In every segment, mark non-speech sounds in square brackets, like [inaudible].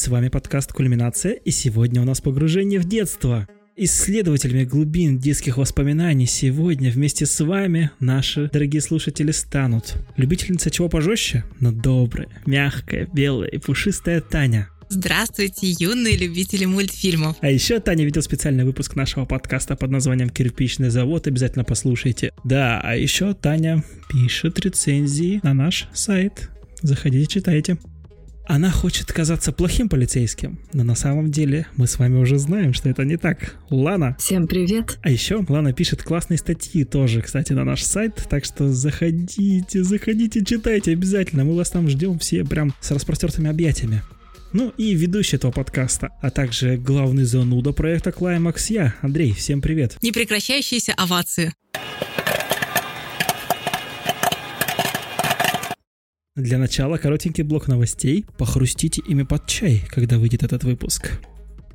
С вами подкаст «Кульминация» и сегодня у нас погружение в детство. Исследователями глубин детских воспоминаний сегодня вместе с вами наши дорогие слушатели станут. Любительница чего пожестче, но добрая, мягкая, белая и пушистая Таня. Здравствуйте, юные любители мультфильмов. А еще Таня видел специальный выпуск нашего подкаста под названием «Кирпичный завод», обязательно послушайте. Да, а еще Таня пишет рецензии на наш сайт. Заходите, читайте. Она хочет казаться плохим полицейским, но на самом деле мы с вами уже знаем, что это не так. Лана. Всем привет. А еще Лана пишет классные статьи тоже, кстати, на наш сайт, так что заходите, заходите, читайте обязательно, мы вас там ждем все прям с распростертыми объятиями. Ну и ведущий этого подкаста, а также главный зануда проекта Climax я, Андрей, всем привет. Непрекращающиеся овации. Для начала коротенький блок новостей. Похрустите ими под чай, когда выйдет этот выпуск.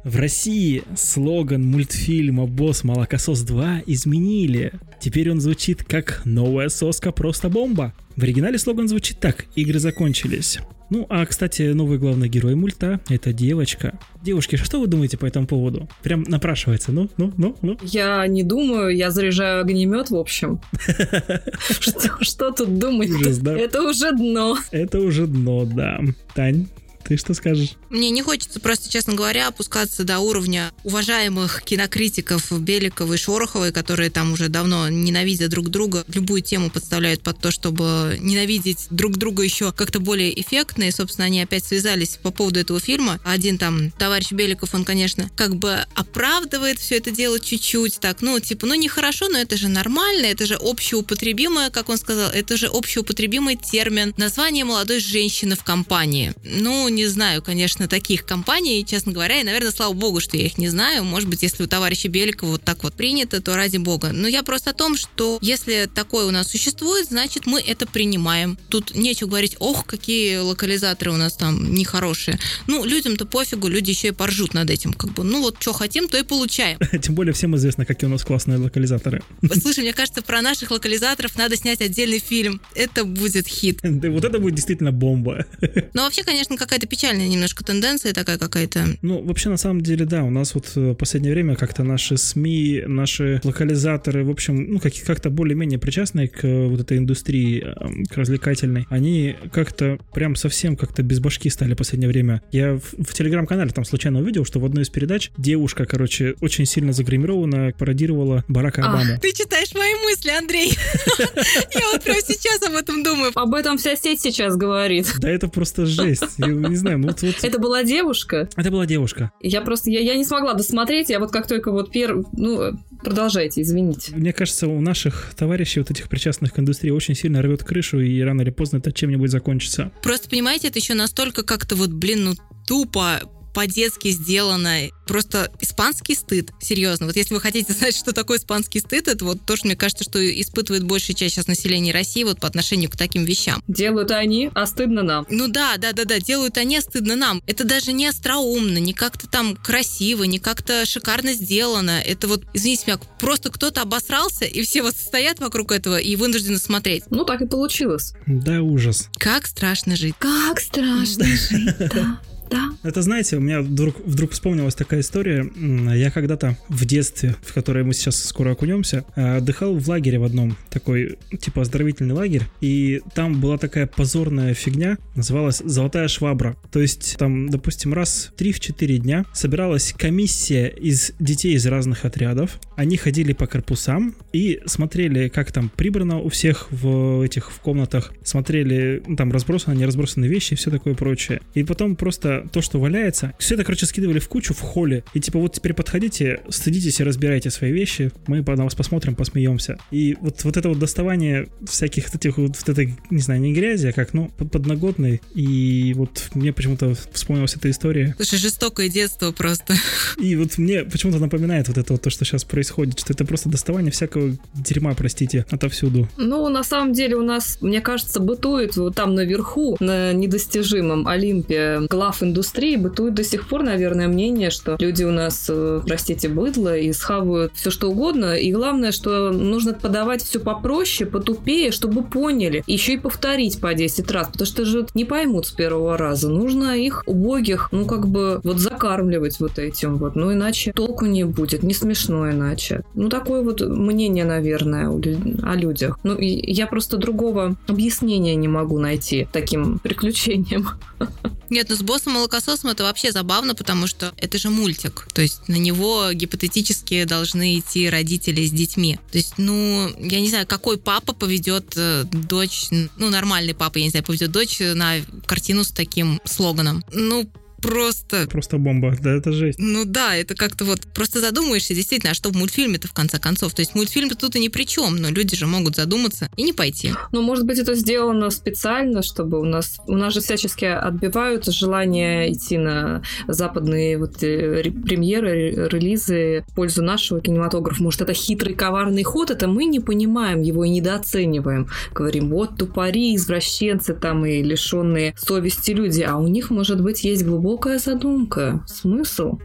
В России слоган мультфильма «Босс Молокосос 2» изменили. Теперь он звучит как «Новая соска просто бомба». В оригинале слоган звучит так «Игры закончились». Ну, а, кстати, новый главный герой мульта — это девочка. Девушки, что вы думаете по этому поводу? Прям напрашивается, ну, ну, ну, ну. Я не думаю, я заряжаю огнемет, в общем. [laughs] Что тут думать? Это уже дно. Это уже дно, да. Тань, ты что скажешь? Мне не хочется просто, честно говоря, опускаться до уровня уважаемых кинокритиков Беликова и Шороховой, которые там уже давно ненавидят друг друга, любую тему подставляют под то, чтобы ненавидеть друг друга еще как-то более эффектно. И, собственно, они опять связались по поводу этого фильма. Один там, товарищ Беликов, он, конечно, как бы оправдывает все это дело чуть-чуть, так, ну, типа, ну, нехорошо, но это же нормально, это же общеупотребимое, как он сказал, это же общеупотребимый термин название молодой женщины в компании. Ну, не знаю, конечно, таких компаний, честно говоря, и, наверное, слава богу, что я их не знаю. Может быть, если у товарища Беликова вот так вот принято, то ради бога. Но я просто о том, что если такое у нас существует, значит, мы это принимаем. Тут нечего говорить, ох, какие локализаторы у нас там нехорошие. Ну, людям-то пофигу, люди еще и поржут над этим, как бы. Ну, вот что хотим, то и получаем. [laughs] Тем более всем известно, какие у нас классные локализаторы. [laughs] Слушай, мне кажется, про наших локализаторов надо снять отдельный фильм. Это будет хит. [laughs] Да, вот это будет действительно бомба. Ну, вообще, конечно, какая-то какая-то печальная немножко тенденция такая какая-то. Ну, вообще, на самом деле, да, у нас вот э, в последнее время как-то наши СМИ, наши локализаторы, в общем, ну, как- как-то более-менее причастные к э, вот этой индустрии, э, к развлекательной, они как-то прям совсем как-то без башки стали в последнее время. Я в, в телеграм-канале там случайно увидел, что в одной из передач девушка, короче, очень сильно загримирована, пародировала Барака А, Обаму. ты читаешь мои мысли, Андрей. [laughs] Я вот прямо сейчас об этом думаю. Об этом вся сеть сейчас говорит. Да это просто жесть. Не знаю, ну вот, вот... Это была девушка. Это была девушка. Я просто, я, я не смогла досмотреть, я вот как только вот первый, ну, продолжайте, извините. Мне кажется, у наших товарищей, вот этих причастных к индустрии, очень сильно рвет крышу, и рано или поздно это чем-нибудь закончится. Просто, понимаете, это еще настолько как-то вот, блин, ну тупо по-детски сделано. Просто испанский стыд, серьезно. Вот если вы хотите [laughs] знать, что такое испанский стыд, это вот то, что мне кажется, что испытывает большая часть сейчас населения России вот по отношению к таким вещам. Делают они, а стыдно нам. Ну да, да, да, да, делают они, а стыдно нам. Это даже не остроумно, не как-то там красиво, не как-то шикарно сделано. Это вот, извините меня, просто кто-то обосрался, и все вот стоят вокруг этого и вынуждены смотреть. Ну, так и получилось. Да, ужас. Как страшно жить. Как страшно жить, да. Да. Это, знаете, у меня вдруг, вдруг вспомнилась такая история. Я когда-то в детстве, в которое мы сейчас скоро окунемся, э, отдыхал в лагере в одном, такой, типа, оздоровительный лагерь, и там была такая позорная фигня, называлась «Золотая швабра». То есть там, допустим, раз в 3-4 дня собиралась комиссия из детей из разных отрядов, они ходили по корпусам и смотрели, как там прибрано у всех в этих в комнатах, смотрели, ну, там разбросаны, не разбросаны вещи и все такое прочее. И потом просто то, что валяется, все это, короче, скидывали в кучу в холле. И типа вот теперь подходите, стыдитесь и разбирайте свои вещи, мы на вас посмотрим, посмеемся. И вот, вот это вот доставание всяких этих вот, вот этой, не знаю, не грязи, а как, ну, под- подноготной. И вот мне почему-то вспомнилась эта история. Слушай, жестокое детство просто. [laughs] И вот мне почему-то напоминает вот это вот то, что сейчас происходит, что это просто доставание всякого дерьма, простите, отовсюду. Ну, на самом деле у нас, мне кажется, бытует вот там наверху, на недостижимом Олимпе глав индустрии бытует до сих пор, наверное, мнение, что люди у нас, э, простите, быдло и схавают все что угодно. И главное, что нужно подавать все попроще, потупее, чтобы поняли. Еще и повторить по 10 раз, потому что же не поймут с первого раза. Нужно их убогих, ну, как бы, вот закармливать вот этим вот. Ну, иначе толку не будет, не смешно иначе. Ну, такое вот мнение, наверное, о людях. Ну, я просто другого объяснения не могу найти таким приключениям. [laughs] Нет, ну с боссом молокососом это вообще забавно, потому что это же мультик. То есть на него гипотетически должны идти родители с детьми. То есть, ну, я не знаю, какой папа поведет э, дочь, ну, нормальный папа, я не знаю, поведет дочь на картину с таким слоганом. Ну, просто... Просто бомба, да, это жесть. Ну да, это как-то вот просто задумаешься, действительно, а что в мультфильме-то в конце концов? То есть мультфильм тут и ни при чем, но люди же могут задуматься и не пойти. Ну, может быть, это сделано специально, чтобы у нас... У нас же всячески отбивают желание идти на западные вот э, премьеры, релизы в пользу нашего кинематографа. Может, это хитрый, коварный ход, это мы не понимаем его и недооцениваем. Говорим, вот тупари, извращенцы там и лишенные совести люди, а у них, может быть, есть глубокое глубокая задумка, смысл.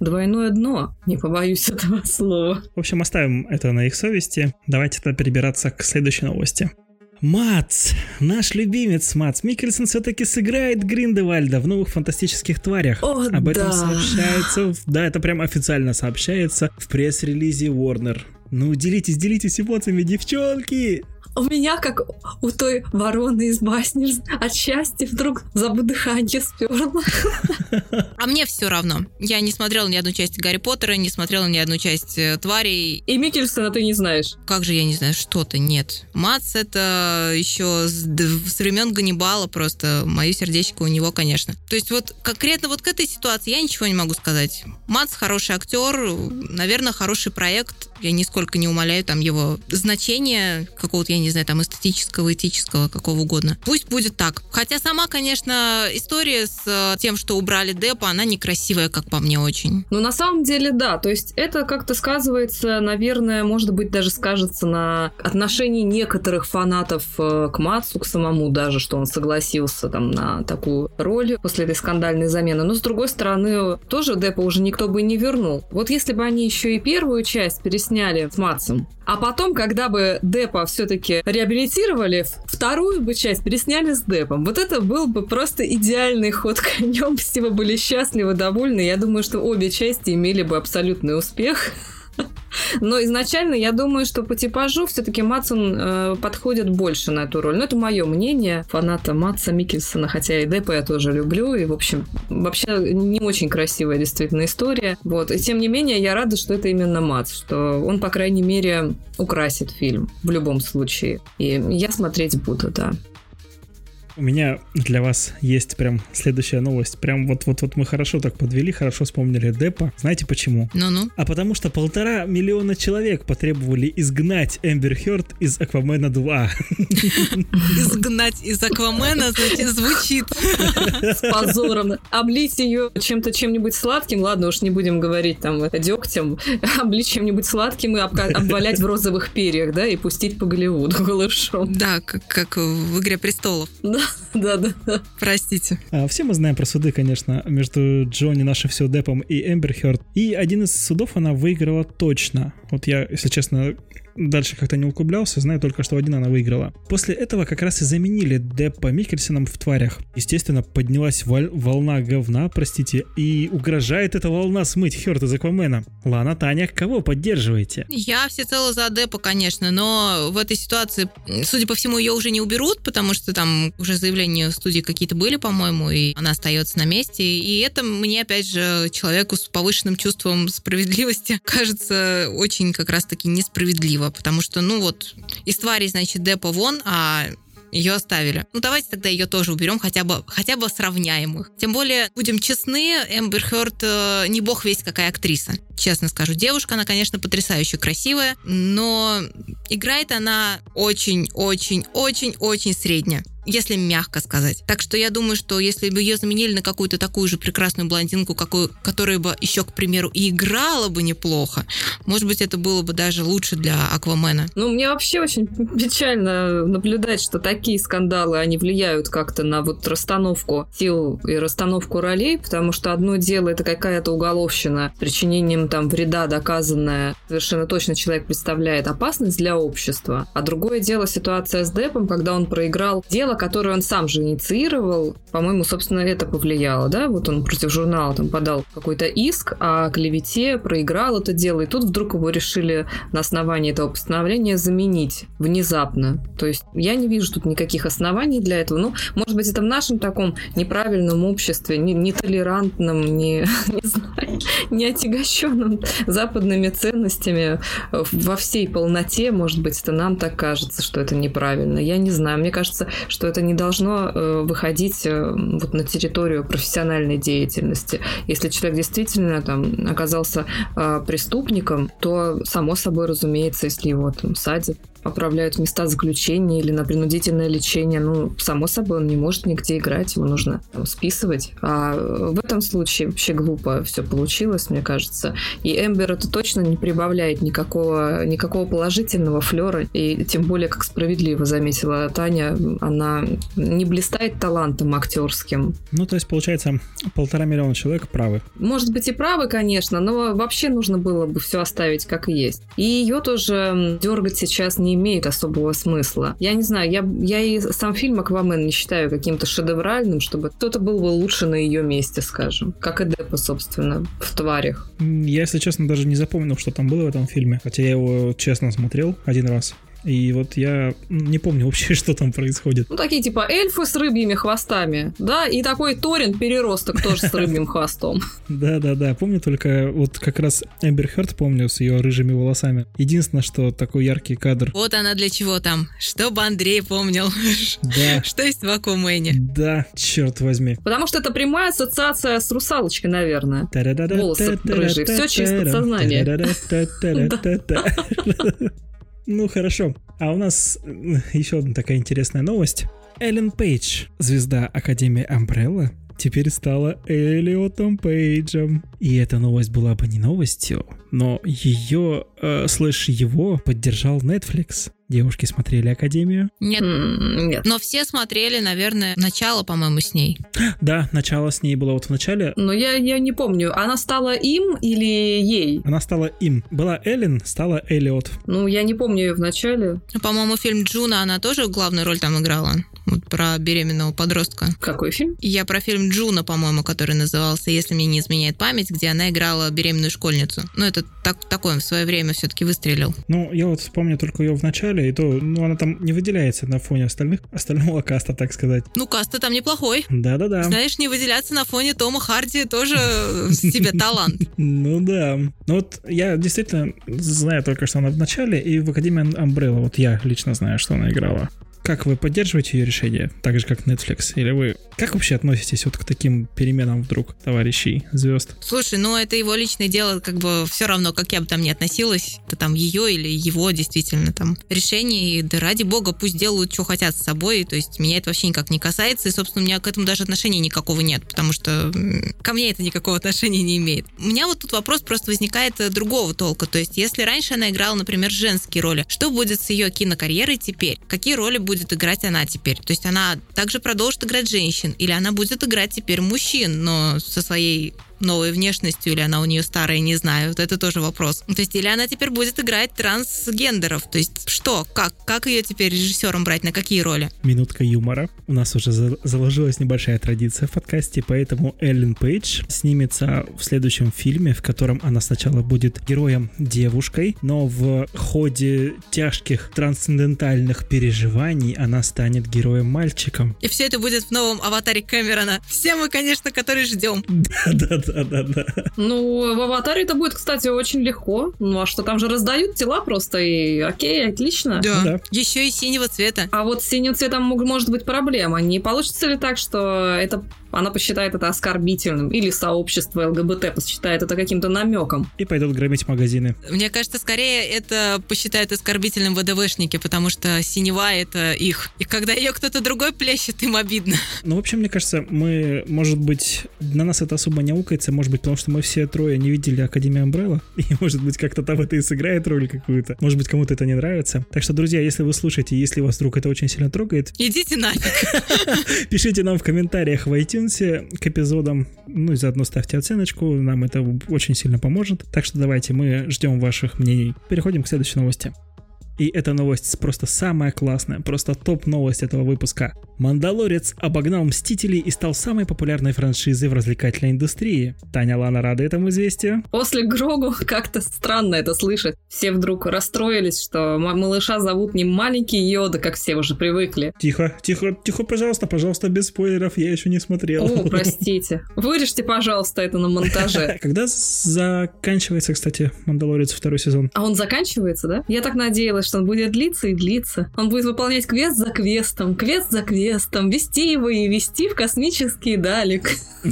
Двойное дно, не побоюсь этого слова. В общем, оставим это на их совести. Давайте тогда перебираться к следующей новости. Мац, наш любимец Мац Микельсон все-таки сыграет Гриндевальда в новых фантастических тварях. О, Об да. этом сообщается, да, это прям официально сообщается в пресс-релизе Warner. Ну, делитесь, делитесь эмоциями, девчонки! У меня, как у той вороны из басни, от счастья вдруг забу дыхание сперло. [laughs] А мне все равно. Я не смотрела ни одну часть Гарри Поттера, не смотрела ни одну часть э, Тварей. И Микельсона ты не знаешь. Как же я не знаю, что-то нет. Мац это еще с, с времен Ганнибала просто. Мое сердечко у него, конечно. То есть вот конкретно вот к этой ситуации я ничего не могу сказать. Мац хороший актер, наверное, хороший проект. Я нисколько не умоляю там его значения какого-то, я не знаю, там эстетического, этического, какого угодно. Пусть будет так. Хотя сама, конечно, история с э, тем, что убрали Депа, она некрасивая, как по мне, очень. Ну, на самом деле, да. То есть это как-то сказывается, наверное, может быть, даже скажется на отношении некоторых фанатов э, к Мацу, к самому даже, что он согласился там на такую роль после этой скандальной замены. Но, с другой стороны, тоже Депа уже никто бы не вернул. Вот если бы они еще и первую часть пересняли с Матсом, а потом, когда бы Депа все-таки реабилитировали, вторую бы часть пересняли с Депом. Вот это был бы просто идеальный ход [laughs] конем. Все бы были счастливы, довольны. Я думаю, что обе части имели бы абсолютный успех. Но изначально я думаю, что по типажу все-таки Матсон э, подходит больше на эту роль. Но это мое мнение, фаната Матса Микельсона, хотя и Деппа я тоже люблю. И, в общем, вообще не очень красивая действительно история. Вот. И тем не менее, я рада, что это именно Матс, что он, по крайней мере, украсит фильм в любом случае. И я смотреть буду, да. У меня для вас есть прям следующая новость. Прям вот-вот-вот мы хорошо так подвели, хорошо вспомнили Деппа. Знаете почему? Ну-ну. А потому что полтора миллиона человек потребовали изгнать Эмбер Хёрд из Аквамена 2. [laughs] Изгнать из Аквамена, звучит. [laughs] С позором. Облить ее чем-то, чем-нибудь сладким, ладно уж не будем говорить там дегтем, [laughs] облить чем-нибудь сладким и обвалять в розовых перьях, да, и пустить по Голливуду голышом. Да, как, как в «Игре престолов». Да, [laughs] да, да. Простите. А, все мы знаем про суды, конечно, между Джонни, наше все Депом и Эмбер Хёрд. И один из судов она выиграла точно. Вот я, если честно, дальше как-то не углублялся, знаю только, что один она выиграла. После этого как раз и заменили Деппа Микельсоном в тварях. Естественно, поднялась волна говна, простите, и угрожает эта волна смыть Хёрд из Аквамена. Лана, Таня, кого поддерживаете? Я всецело за Деппа, конечно, но в этой ситуации, судя по всему, ее уже не уберут, потому что там уже заявления студии какие-то были, по-моему, и она остается на месте. И это мне, опять же, человеку с повышенным чувством справедливости [laughs] кажется очень как раз-таки несправедливо, потому что, ну вот, из твари, значит, Деппа вон, а ее оставили. Ну, давайте тогда ее тоже уберем, хотя бы, хотя бы сравняем их. Тем более, будем честны, Эмбер Хёрд э, не бог весь какая актриса. Честно скажу, девушка, она, конечно, потрясающе красивая, но играет она очень-очень-очень-очень средняя. Если мягко сказать. Так что я думаю, что если бы ее заменили на какую-то такую же прекрасную блондинку, какую, которая бы еще, к примеру, и играла бы неплохо, может быть, это было бы даже лучше для Аквамена. Ну, мне вообще очень печально наблюдать, что такие скандалы, они влияют как-то на вот расстановку сил и расстановку ролей, потому что одно дело это какая-то уголовщина, причинением там вреда доказанная, совершенно точно человек представляет опасность для общества, а другое дело ситуация с Депом, когда он проиграл дело, которое он сам же инициировал, по-моему, собственно, это повлияло, да, вот он против журнала там подал какой-то иск о клевете, проиграл это дело, и тут вдруг его решили на основании этого постановления заменить внезапно. То есть я не вижу тут никаких оснований для этого. Ну, может быть, это в нашем таком неправильном обществе, не, нетолерантном, не, [laughs] не знаю, не отягощенном западными ценностями во всей полноте, может быть, это нам так кажется, что это неправильно. Я не знаю. Мне кажется, что это не должно э, выходить э, вот на территорию профессиональной деятельности. Если человек действительно там оказался э, преступником, то само собой разумеется, если его там садят, отправляют в места заключения или на принудительное лечение, ну, само собой, он не может нигде играть, его нужно там, списывать. А в этом случае вообще глупо все получилось, мне кажется. И Эмбер это точно не прибавляет никакого, никакого положительного флера, и тем более, как справедливо заметила Таня, она не блистает талантом актерским. Ну, то есть, получается, полтора миллиона человек правы. Может быть и правы, конечно, но вообще нужно было бы все оставить как и есть. И ее тоже дергать сейчас не не имеет особого смысла. Я не знаю, я, я и сам фильм «Аквамен» не считаю каким-то шедевральным, чтобы кто-то был бы лучше на ее месте, скажем. Как и Деппа, собственно, в «Тварях». Я, если честно, даже не запомнил, что там было в этом фильме. Хотя я его честно смотрел один раз. И вот я не помню вообще, [laughs] что там происходит. Ну, такие типа эльфы с рыбьими хвостами, да, и такой Торин переросток тоже с рыбьим [laughs] хвостом. Да-да-да, помню только вот как раз Эмбер Хёрд, помню, с ее рыжими волосами. Единственное, что такой яркий кадр. Вот она для чего там, чтобы Андрей помнил. [laughs] Да. Что есть в Акумене. Да, черт возьми. Потому что это прямая ассоциация с русалочкой, наверное. Волосы рыжие, все через подсознание. Ну хорошо. А у нас еще одна такая интересная новость. Эллен Пейдж, звезда Академии Umbrella, теперь стала Элиотом Пейджем. И эта новость была бы не новостью, но ее, э, его поддержал Netflix. Девушки смотрели Академию? Нет. Нет. Но все смотрели, наверное, начало, по-моему, с ней. [gasps] Да, начало с ней было вот в начале. Но я, я не помню, она стала им или ей? Она стала им. Была Эллен, стала Эллиот. Ну, я не помню ее в начале. По-моему, фильм Джуна, она тоже главную роль там играла. Вот про беременного подростка. Какой фильм? Я про фильм Джуна, по-моему, который назывался «Если мне не изменяет память», где она играла беременную школьницу. Ну, это так, такой в свое время все-таки выстрелил. Ну, я вот вспомню только ее в начале, и то, ну, она там не выделяется на фоне остальных, остального каста, так сказать. Ну, каст там неплохой. Да-да-да. Знаешь, не выделяться на фоне Тома Харди тоже себе талант. [laughs] Ну да. Ну вот я действительно знаю только, что она в начале, и в Академии Umbrella, вот я лично знаю, что она играла. Как вы поддерживаете ее решение, так же как Netflix? Или вы как вообще относитесь вот к таким переменам вдруг товарищей звезд? Слушай, ну это его личное дело, как бы все равно, как я бы там не относилась, это там ее или его действительно там решение, и да ради бога пусть делают, что хотят с собой, то есть меня это вообще никак не касается, и, собственно, у меня к этому даже отношения никакого нет, потому что ко мне это никакого отношения не имеет. У меня вот тут вопрос просто возникает другого толка, то есть если раньше она играла, например, женские роли, что будет с ее кинокарьерой теперь? Какие роли будет играть она теперь? То есть она также продолжит играть женщин, или она будет играть теперь мужчин, но со своей новой внешностью, или она у нее старая, не знаю. Вот это тоже вопрос. То есть, или она теперь будет играть трансгендеров. То есть, что? Как? Как ее теперь режиссером брать? На какие роли? Минутка юмора. У нас уже за- заложилась небольшая традиция в подкасте, поэтому Эллен Пейдж снимется в следующем фильме, в котором она сначала будет героем девушкой, но в ходе тяжких трансцендентальных переживаний она станет героем мальчиком. И все это будет в новом аватаре Кэмерона. Все мы, конечно, которые ждем. [laughs] Да-да-да да-да-да. Ну, в аватаре это будет, кстати, очень легко. Ну, а что там же раздают тела просто, и окей, отлично. Да. Да. Еще и синего цвета. А вот с синим цветом может быть проблема. Не получится ли так, что это она посчитает это оскорбительным, или сообщество ЛГБТ посчитает это каким-то намеком. И пойдут громить магазины. Мне кажется, скорее это посчитают оскорбительным ВДВшники, потому что синева — это их. И когда ее кто-то другой плещет, им обидно. Ну, в общем, мне кажется, мы, может быть, на нас это особо не укается, может быть, потому что мы все трое не видели Академию Umbrella, и, может быть, как-то там это и сыграет роль какую-то. Может быть, кому-то это не нравится. Так что, друзья, если вы слушаете, если вас вдруг это очень сильно трогает, Идите нафиг. [laughs] пишите нам в комментариях в iTunes к эпизодам, ну и заодно ставьте оценочку, нам это очень сильно поможет. Так что давайте, мы ждем ваших мнений. Переходим к следующей новости. И эта новость просто самая классная, просто топ-новость этого выпуска. «Мандалорец» обогнал «Мстителей» и стал самой популярной франшизой в развлекательной индустрии. Таня Лана рада этому известию? После Грогу как-то странно это слышать. Все вдруг расстроились, что малыша зовут не маленький Йода, как все уже привыкли. Тихо, тихо, тихо, пожалуйста, пожалуйста, без спойлеров, я еще не смотрел. О, простите. Вырежьте, пожалуйста, это на монтаже. [laughs] Когда заканчивается, кстати, «Мандалорец» второй сезон? А он заканчивается, да? Я так надеялась, что он будет длиться и длиться. Он будет выполнять квест за квестом, квест за квестом, вести его и вести в космический далек. [laughs]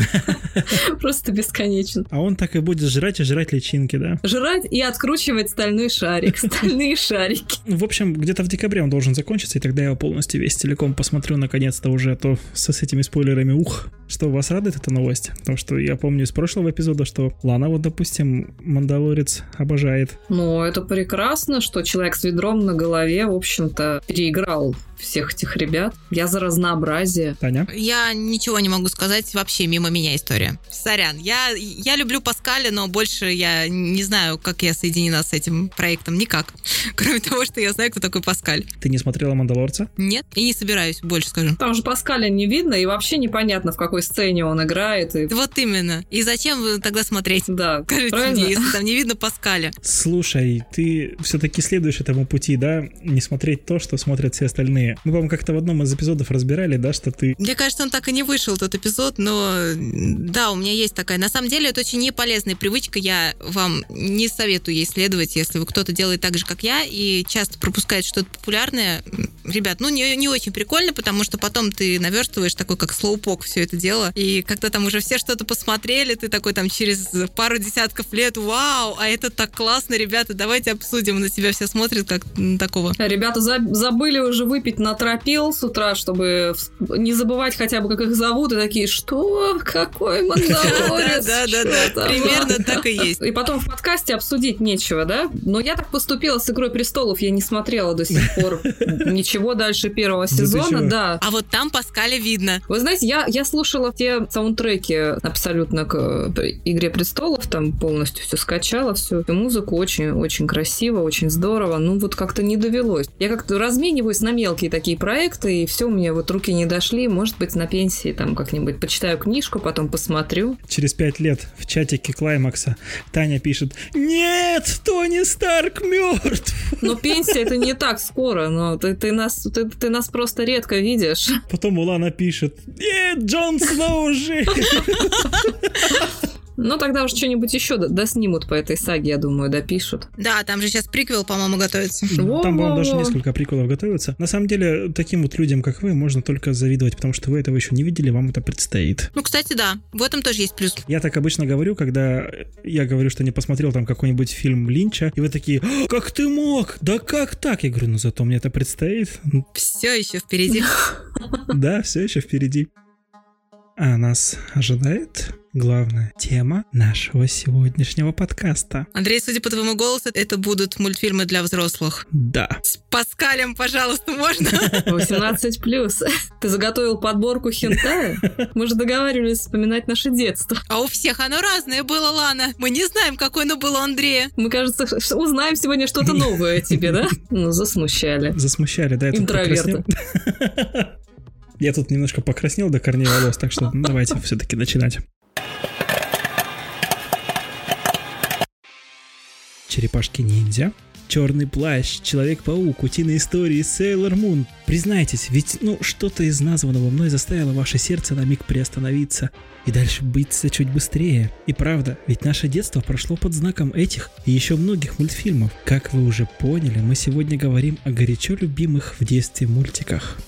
Просто бесконечно. А он так и будет жрать и жрать личинки, да? Жрать и откручивать стальной шарик. [laughs] Стальные шарики. В общем, где-то в декабре он должен закончиться, и тогда я его полностью весь целиком посмотрю наконец-то уже, а то со с этими спойлерами, ух. Что, вас радует эта новость? Потому что я помню из прошлого эпизода, что Лана вот, допустим, Мандалорец обожает. Ну, это прекрасно, что человек с ведром на голове, в общем-то, переиграл всех этих ребят. Я за разнообразие. Таня? Я ничего не могу сказать, вообще мимо меня история. Сорян, я, я люблю Паскаля, но больше я не знаю, как я соединена с этим проектом. Никак. [laughs] Кроме того, что я знаю, кто такой Паскаль. Ты не смотрела Мандалорца? Нет, и не собираюсь, больше скажу. Там же Паскаля не видно, и вообще непонятно, в какой сцене он играет. И... Вот именно. И зачем тогда смотреть? Да, Скажите правильно? мне, если там не видно Паскаля. Слушай, ты все-таки следуешь этому пути, да? Не смотреть то, что смотрят все остальные. Мы, по-моему, как-то в одном из эпизодов разбирали, да, что ты... Мне кажется, он так и не вышел, тот эпизод, но да, у меня есть такая. На самом деле, это очень неполезная привычка. Я вам не советую ей следовать, если вы кто-то делает так же, как я, и часто пропускает что-то популярное. Ребят, ну не, не очень прикольно, потому что потом ты наверстываешь такой, как слоупок, все это дело. И когда там уже все что-то посмотрели, ты такой там через пару десятков лет, вау, а это так классно, ребята, давайте обсудим. На тебя все смотрят как на такого. Ребята за- забыли уже выпить на тропил с утра, чтобы вс- не забывать хотя бы, как их зовут, и такие, что? Какой Мандалорец? Да, да, Чё да, там?» примерно так и есть. И потом в подкасте обсудить нечего, да? Но я так поступила с «Игрой престолов», я не смотрела до сих пор ничего дальше первого сезона, да. А вот там Паскаля видно. Вы знаете, я, я слушала те саундтреки абсолютно к «Игре престолов», там полностью все скачала, всю музыку, очень-очень красиво, очень здорово, ну вот как-то не довелось. Я как-то размениваюсь на мелкие такие проекты, и все, у меня вот руки не дошли, может быть, на пенсии там как-нибудь почитаю книжку, потом посмотрю. Через пять лет в чатике Клаймакса Таня пишет «Нет, Тони Старк мертв!» Но пенсия это не так скоро, но ты, ты, нас, ты, ты нас просто редко видишь. Потом Улана пишет «Нет, Джон Сноу жив!» [laughs] Ну, тогда уж что-нибудь еще доснимут по этой саге, я думаю, допишут. Да, там же сейчас приквел, по-моему, готовится. Во-во-во. Там, по-моему, даже несколько приколов готовятся. На самом деле, таким вот людям, как вы, можно только завидовать, потому что вы этого еще не видели, вам это предстоит. Ну, кстати, да, в этом тоже есть плюс. Я так обычно говорю, когда я говорю, что не посмотрел там какой-нибудь фильм Линча, и вы такие «А, «Как ты мог? Да как так?» Я говорю, ну зато мне это предстоит. Все еще впереди. [laughs] Да, все еще впереди. А нас ожидает главная тема нашего сегодняшнего подкаста. Андрей, судя по твоему голосу, это будут мультфильмы для взрослых. Да. С Паскалем, пожалуйста, можно? 18 плюс. Ты заготовил подборку хентая? Мы же договаривались вспоминать наше детство. А у всех оно разное было, Лана. Мы не знаем, какое оно было у Андрея. Мы, кажется, узнаем сегодня что-то новое о тебе, да? Ну, засмущали. Засмущали, да? Интроверты. [laughs] Я тут немножко покраснел до корней волос, так что [laughs] давайте все-таки начинать. Черепашки-ниндзя, Черный плащ, Человек-паук, Утиные истории, Сейлор Мун. Признайтесь, ведь ну что-то из названного мной заставило ваше сердце на миг приостановиться и дальше биться чуть быстрее. И правда, ведь наше детство прошло под знаком этих и еще многих мультфильмов. Как вы уже поняли, мы сегодня говорим о горячо любимых в детстве мультиках.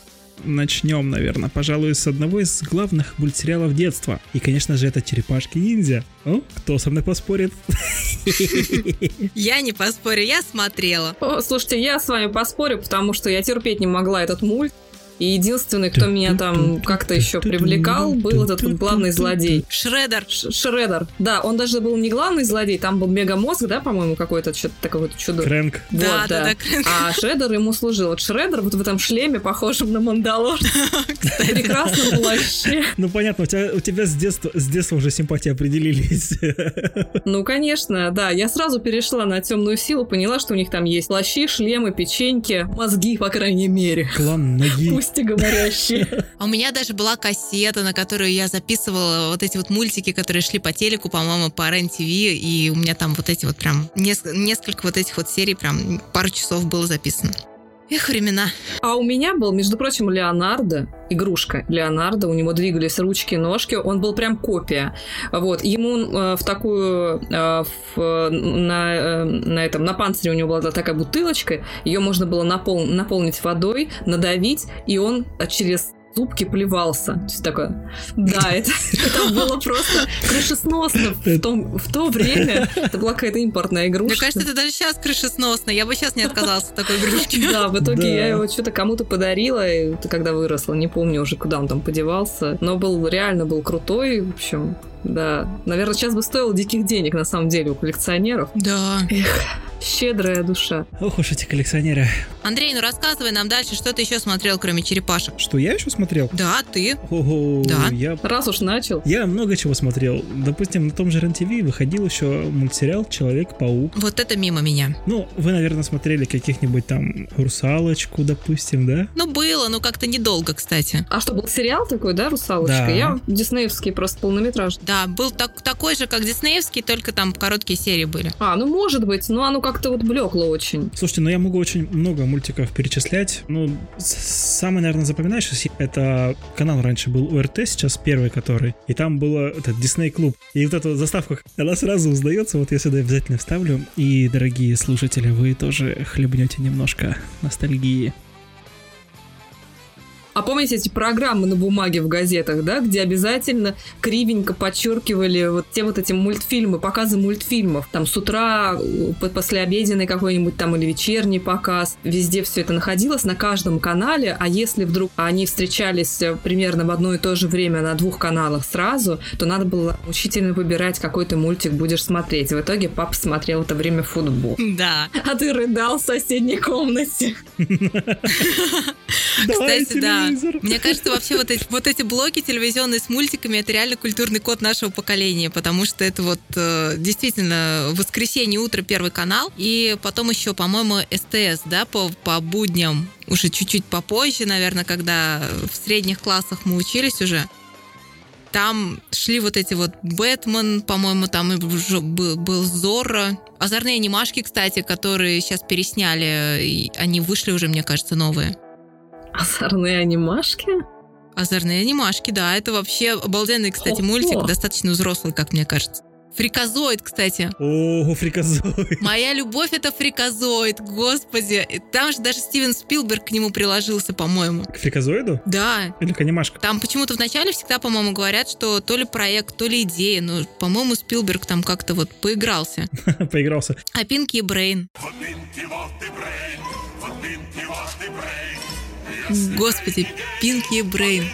Начнем, наверное, пожалуй, с одного из главных мультсериалов детства. И, конечно же, это «Черепашки-ниндзя». Ну, кто со мной поспорит? Я не поспорю, я смотрела. О, слушайте, я с вами поспорю, потому что я терпеть не могла этот мульт. И единственный, кто меня там как-то еще привлекал, был этот вот главный злодей. Шредер. Ш- Шредер. Да, он даже был не главный злодей, там был мегамозг, да, по-моему, какой-то что-то такое вот чудо. Крэнк. Вот, Да, да, да, Крэнк. А Шредер ему служил. Вот Шредер вот в этом шлеме, похожем на Мандалор, [laughs] прекрасно плаще. Ну, понятно, у тебя, у тебя с, детства, с детства уже симпатии определились. [laughs] Ну, конечно, да. Я сразу перешла на темную силу, поняла, что у них там есть плащи, шлемы, печеньки, мозги, по крайней мере. Клан ноги. Пусть и говорящие. [laughs] У меня даже была кассета, на которую я записывала вот эти вот мультики, которые шли по телеку, по-моему, по РЕН-ТВ, и у меня там вот эти вот прям неск- несколько вот этих вот серий, прям пару часов было записано. Эх, времена. А у меня был, между прочим, Леонардо, игрушка Леонардо, у него двигались ручки, ножки, он был прям копия. Вот, ему э, в такую, э, в, на, э, на этом, на панцире у него была такая бутылочка, ее можно было напол- наполнить водой, надавить, и он через зубки плевался. То есть такое, да, [laughs] это, [laughs] это было просто крышесносно в, том, в то время. Это была какая-то импортная игрушка. Мне кажется, это даже сейчас крышесносно. Я бы сейчас не отказалась от такой игрушки. [laughs] Да, в итоге Да. я его что-то кому-то подарила, и это когда выросла, не помню уже, куда он там подевался. Но был реально был крутой, в общем, да. Наверное, сейчас бы стоил диких денег, на самом деле, у коллекционеров. Да. Щедрая душа. Ох уж эти коллекционеры. Андрей, ну рассказывай нам дальше, что ты еще смотрел, кроме черепашек. Что, я еще смотрел? Да, ты. Ого, Да. я Раз уж начал. Я много чего смотрел. Допустим, на том же РЕН-ТВ выходил еще мультсериал «Человек-паук». Вот это мимо меня. Ну, вы, наверное, смотрели каких-нибудь там «Русалочку», допустим, да? Ну, было, но как-то недолго, кстати. А что, был сериал такой, да, «Русалочка»? Да. Я диснеевский просто полнометражный. Да, был так- такой же, как диснеевский, только там короткие серии были. А, ну может быть, но оно как-то вот блекло очень. Слушайте, ну я могу очень много мультиков перечислять. Ну, самый, наверное, запоминающийся, это канал раньше был УРТ, сейчас первый который. И там было этот Дисней Клуб. И вот эта заставка, она сразу узнается, вот я сюда обязательно вставлю. И, дорогие слушатели, вы тоже хлебнете немножко ностальгии. А помните эти программы на бумаге в газетах, да, где обязательно кривенько подчеркивали вот те вот эти мультфильмы, показы мультфильмов. Там с утра, э, по- послеобеденный какой-нибудь там или вечерний показ. Везде все это находилось на каждом канале, а если вдруг они встречались э, примерно в одно и то же время на двух каналах сразу, то надо было мучительно выбирать, какой ты мультик будешь смотреть. В итоге папа смотрел в это время футбол. Да. А ты рыдал в соседней комнате. [laughs] Кстати, да. Телевизор. Мне кажется, вообще вот эти, вот эти блоки телевизионные с мультиками это реально культурный код нашего поколения, потому что это вот э, действительно воскресенье утро первый канал, и потом еще, по-моему, СТС, да, по, по будням, уже чуть-чуть попозже, наверное, когда в средних классах мы учились уже. Там шли вот эти вот Бэтмен, по-моему, там и был, Зорро. Озорные анимашки, кстати, которые сейчас пересняли, они вышли уже, мне кажется, новые. Озорные анимашки? Озорные анимашки, да, это вообще обалденный, кстати, Хо-хо. мультик, достаточно взрослый, как мне кажется. Фриказоид, кстати. О, фриказоид. Моя любовь это фриказоид, господи. И Там же даже Стивен Спилберг к нему приложился, по-моему. К фриказоиду? Да. Или к анимашка? Там почему-то вначале всегда, по-моему, говорят, что то ли проект, то ли идея. Но, по-моему, Спилберг там как-то вот поигрался. [laughs] Поигрался. А Пинки и Брейн. Господи, Пинки и Брейн.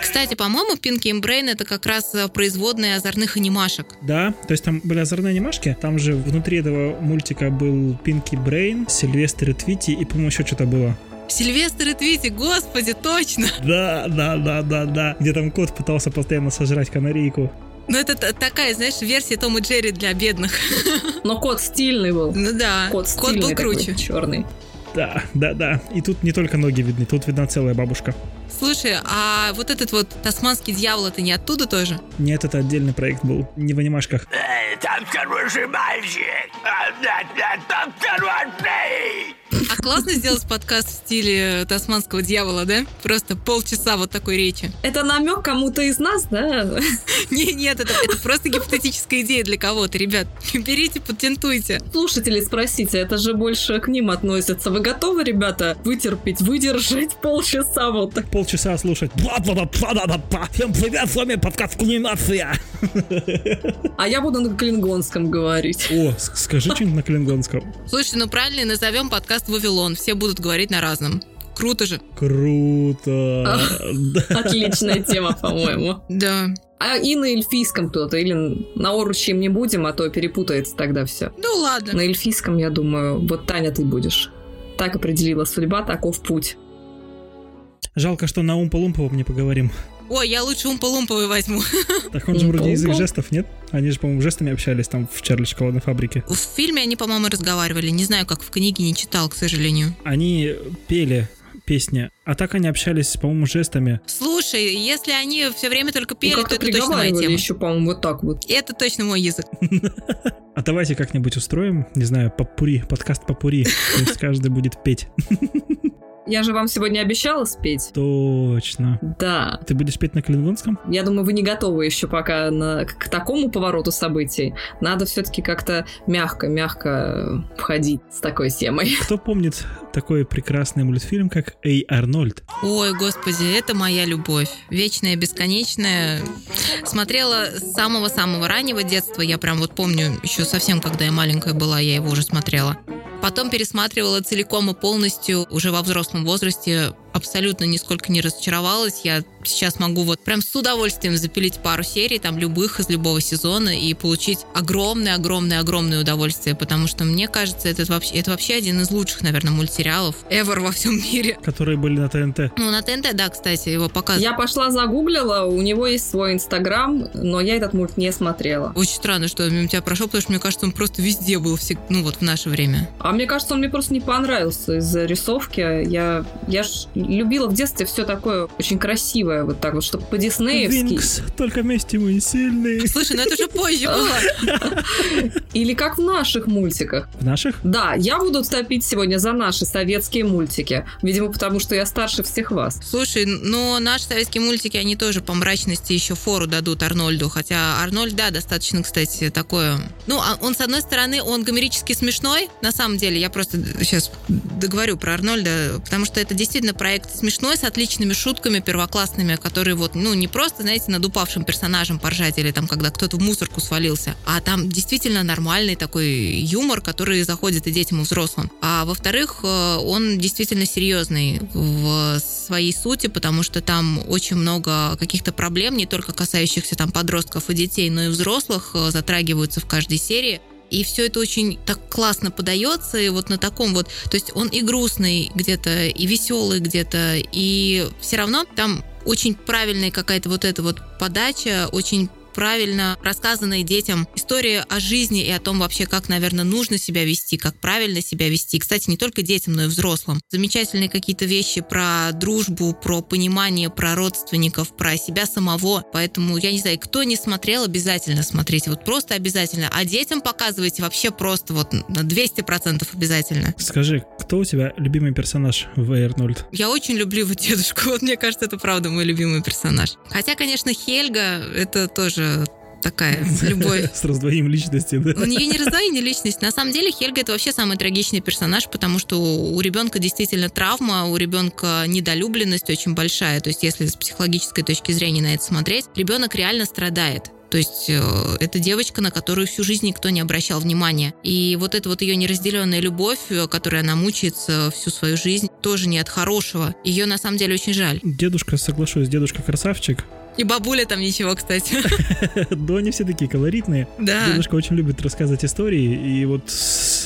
Кстати, по-моему, Пинки и Брейн это как раз э, производные озорных анимашек. Да, то есть там были озорные анимашки, там же внутри этого мультика был Пинки Брейн, Сильвестр и Твити, и, по-моему, еще что-то было. Сильвестр и Твити, господи, точно! [laughs] Да, да, да, да, да. Где там кот пытался постоянно сожрать канарейку. Ну, это такая, знаешь, версия Том и Джерри для бедных. [laughs] Но кот стильный был. Ну да, Кот кот стильный был круче. черный. Да, да, да. И тут не только ноги видны, тут видна целая бабушка. Слушай, а вот этот вот тасманский дьявол, это не оттуда тоже? Нет, это отдельный проект был, не в анимашках. Эй, там хороший мальчик. А, там хороший. А классно сделать подкаст в стиле тасманского дьявола, да? Просто полчаса вот такой речи. Это намек кому-то из нас, да? [laughs] Не, нет, это, это просто гипотетическая идея для кого-то, ребят. Берите, патентуйте. Слушатели спросите, это же больше к ним относится. Вы готовы, ребята, вытерпеть, выдержать полчаса вот так? Полчаса слушать. Всем привет, с вами подкаст Кулинация. [laughs] А я буду на клингонском говорить. О, скажи что-нибудь на клингонском. Слушайте, ну правильно назовем подкаст «Вавилон». Все будут говорить на разном. Круто же. Круто. [laughs] Отличная тема, по-моему. Да. А и на эльфийском кто-то, или на оручьем не будем, а то перепутается тогда все. Ну ладно. На эльфийском, я думаю, вот Таня ты будешь. Так определила судьба, таков путь. Жалко, что на Умпа-Лумповом не поговорим. Ой, я лучше умпа-лумповый возьму. [laughs] Так он же вроде язык жестов, нет? Они же, по-моему, жестами общались там в Чарли шоколадной фабрике. В фильме они, по-моему, разговаривали. Не знаю, как в книге, не читал, к сожалению. Они пели песни, а так они общались, по-моему, жестами. Слушай, если они все время только пели, то как-то это точно моя тема. еще, по-моему, вот так вот. Это точно мой язык. [laughs] А давайте как-нибудь устроим, не знаю, попури, подкаст попури. [laughs] То есть каждый будет петь. Я же вам сегодня обещала спеть. Точно. Да. Ты будешь петь на клингонском? Я думаю, вы не готовы еще пока на, к такому повороту событий. Надо все-таки как-то мягко-мягко входить с такой темой. Кто помнит такой прекрасный мультфильм, как Эй Арнольд? Ой, господи, это моя любовь. Вечная, бесконечная. Смотрела с самого-самого раннего детства. Я прям вот помню, еще совсем, когда я маленькая была, я его уже смотрела. Потом пересматривала целиком и полностью уже во взрослом возрасте. Абсолютно нисколько не разочаровалась. Я сейчас могу вот прям с удовольствием запилить пару серий, там любых из любого сезона и получить огромное-огромное-огромное удовольствие, потому что мне кажется, это вообще, это вообще один из лучших, наверное, мультсериалов ever во всем мире. Которые были на ТНТ. Ну, на ТНТ, да, кстати, его показывают. Я пошла загуглила, у него есть свой инстаграм, но я этот мульт не смотрела. Очень странно, что мимо тебя прошел, потому что мне кажется, он просто везде был, всег- ну вот в наше время. А мне кажется, он мне просто не понравился из-за рисовки. Я, я ж любила в детстве все такое очень красивое, вот так вот, чтобы по-диснеевски. Винкс, только вместе мы сильные. Слушай, ну это же позже было. [laughs] Или как в наших мультиках. В наших? Да, я буду топить сегодня за наши советские мультики. Видимо, потому что я старше всех вас. Слушай, но наши советские мультики, они тоже по мрачности еще фору дадут Арнольду. Хотя Арнольд, да, достаточно, кстати, такое... Ну, а он, с одной стороны, он гомерически смешной. На самом деле, я просто сейчас договорю про Арнольда, потому что это действительно проект смешной, с отличными шутками первоклассными, которые вот, ну, не просто, знаете, над упавшим персонажем поржать или там, когда кто-то в мусорку свалился, а там действительно нормальный такой юмор, который заходит и детям, и взрослым. А во-вторых, э, он действительно серьезный в своей сути, потому что там очень много каких-то проблем, не только касающихся там подростков и детей, но и взрослых, э, затрагиваются в каждой серии. И все это очень так классно подается, и вот на таком вот, то есть он и грустный где-то, и веселый где-то, и все равно там очень правильная какая-то вот эта вот подача, очень правильно рассказанная детям история о жизни и о том вообще, как, наверное, нужно себя вести, как правильно себя вести. Кстати, не только детям, но и взрослым. Замечательные какие-то вещи про дружбу, про понимание, про родственников, про себя самого. Поэтому, я не знаю, кто не смотрел, обязательно смотрите. Вот просто обязательно. А детям показывайте вообще просто вот на 200% обязательно. Скажи, кто у тебя любимый персонаж в Эй Арнольд? Я очень люблю его дедушку. [laughs] Вот мне кажется, это правда мой любимый персонаж. Хотя, конечно, Хельга это тоже такая [laughs] любовь. С раздвоением личности, да? У нее не раздвоение личности. На самом деле Хельга это вообще самый трагичный персонаж, потому что у ребенка действительно травма, у ребенка недолюбленность очень большая. То есть, если с психологической точки зрения на это смотреть, ребенок реально страдает. То есть э, это девочка, на которую всю жизнь никто не обращал внимания. И вот эта вот ее неразделенная любовь, э, которой она мучается всю свою жизнь, тоже не от хорошего. Ее на самом деле очень жаль. Дедушка, соглашусь, дедушка красавчик. И бабуля там ничего, кстати. [laughs] Да, они все такие колоритные. Да. Дедушка очень любит рассказывать истории, и вот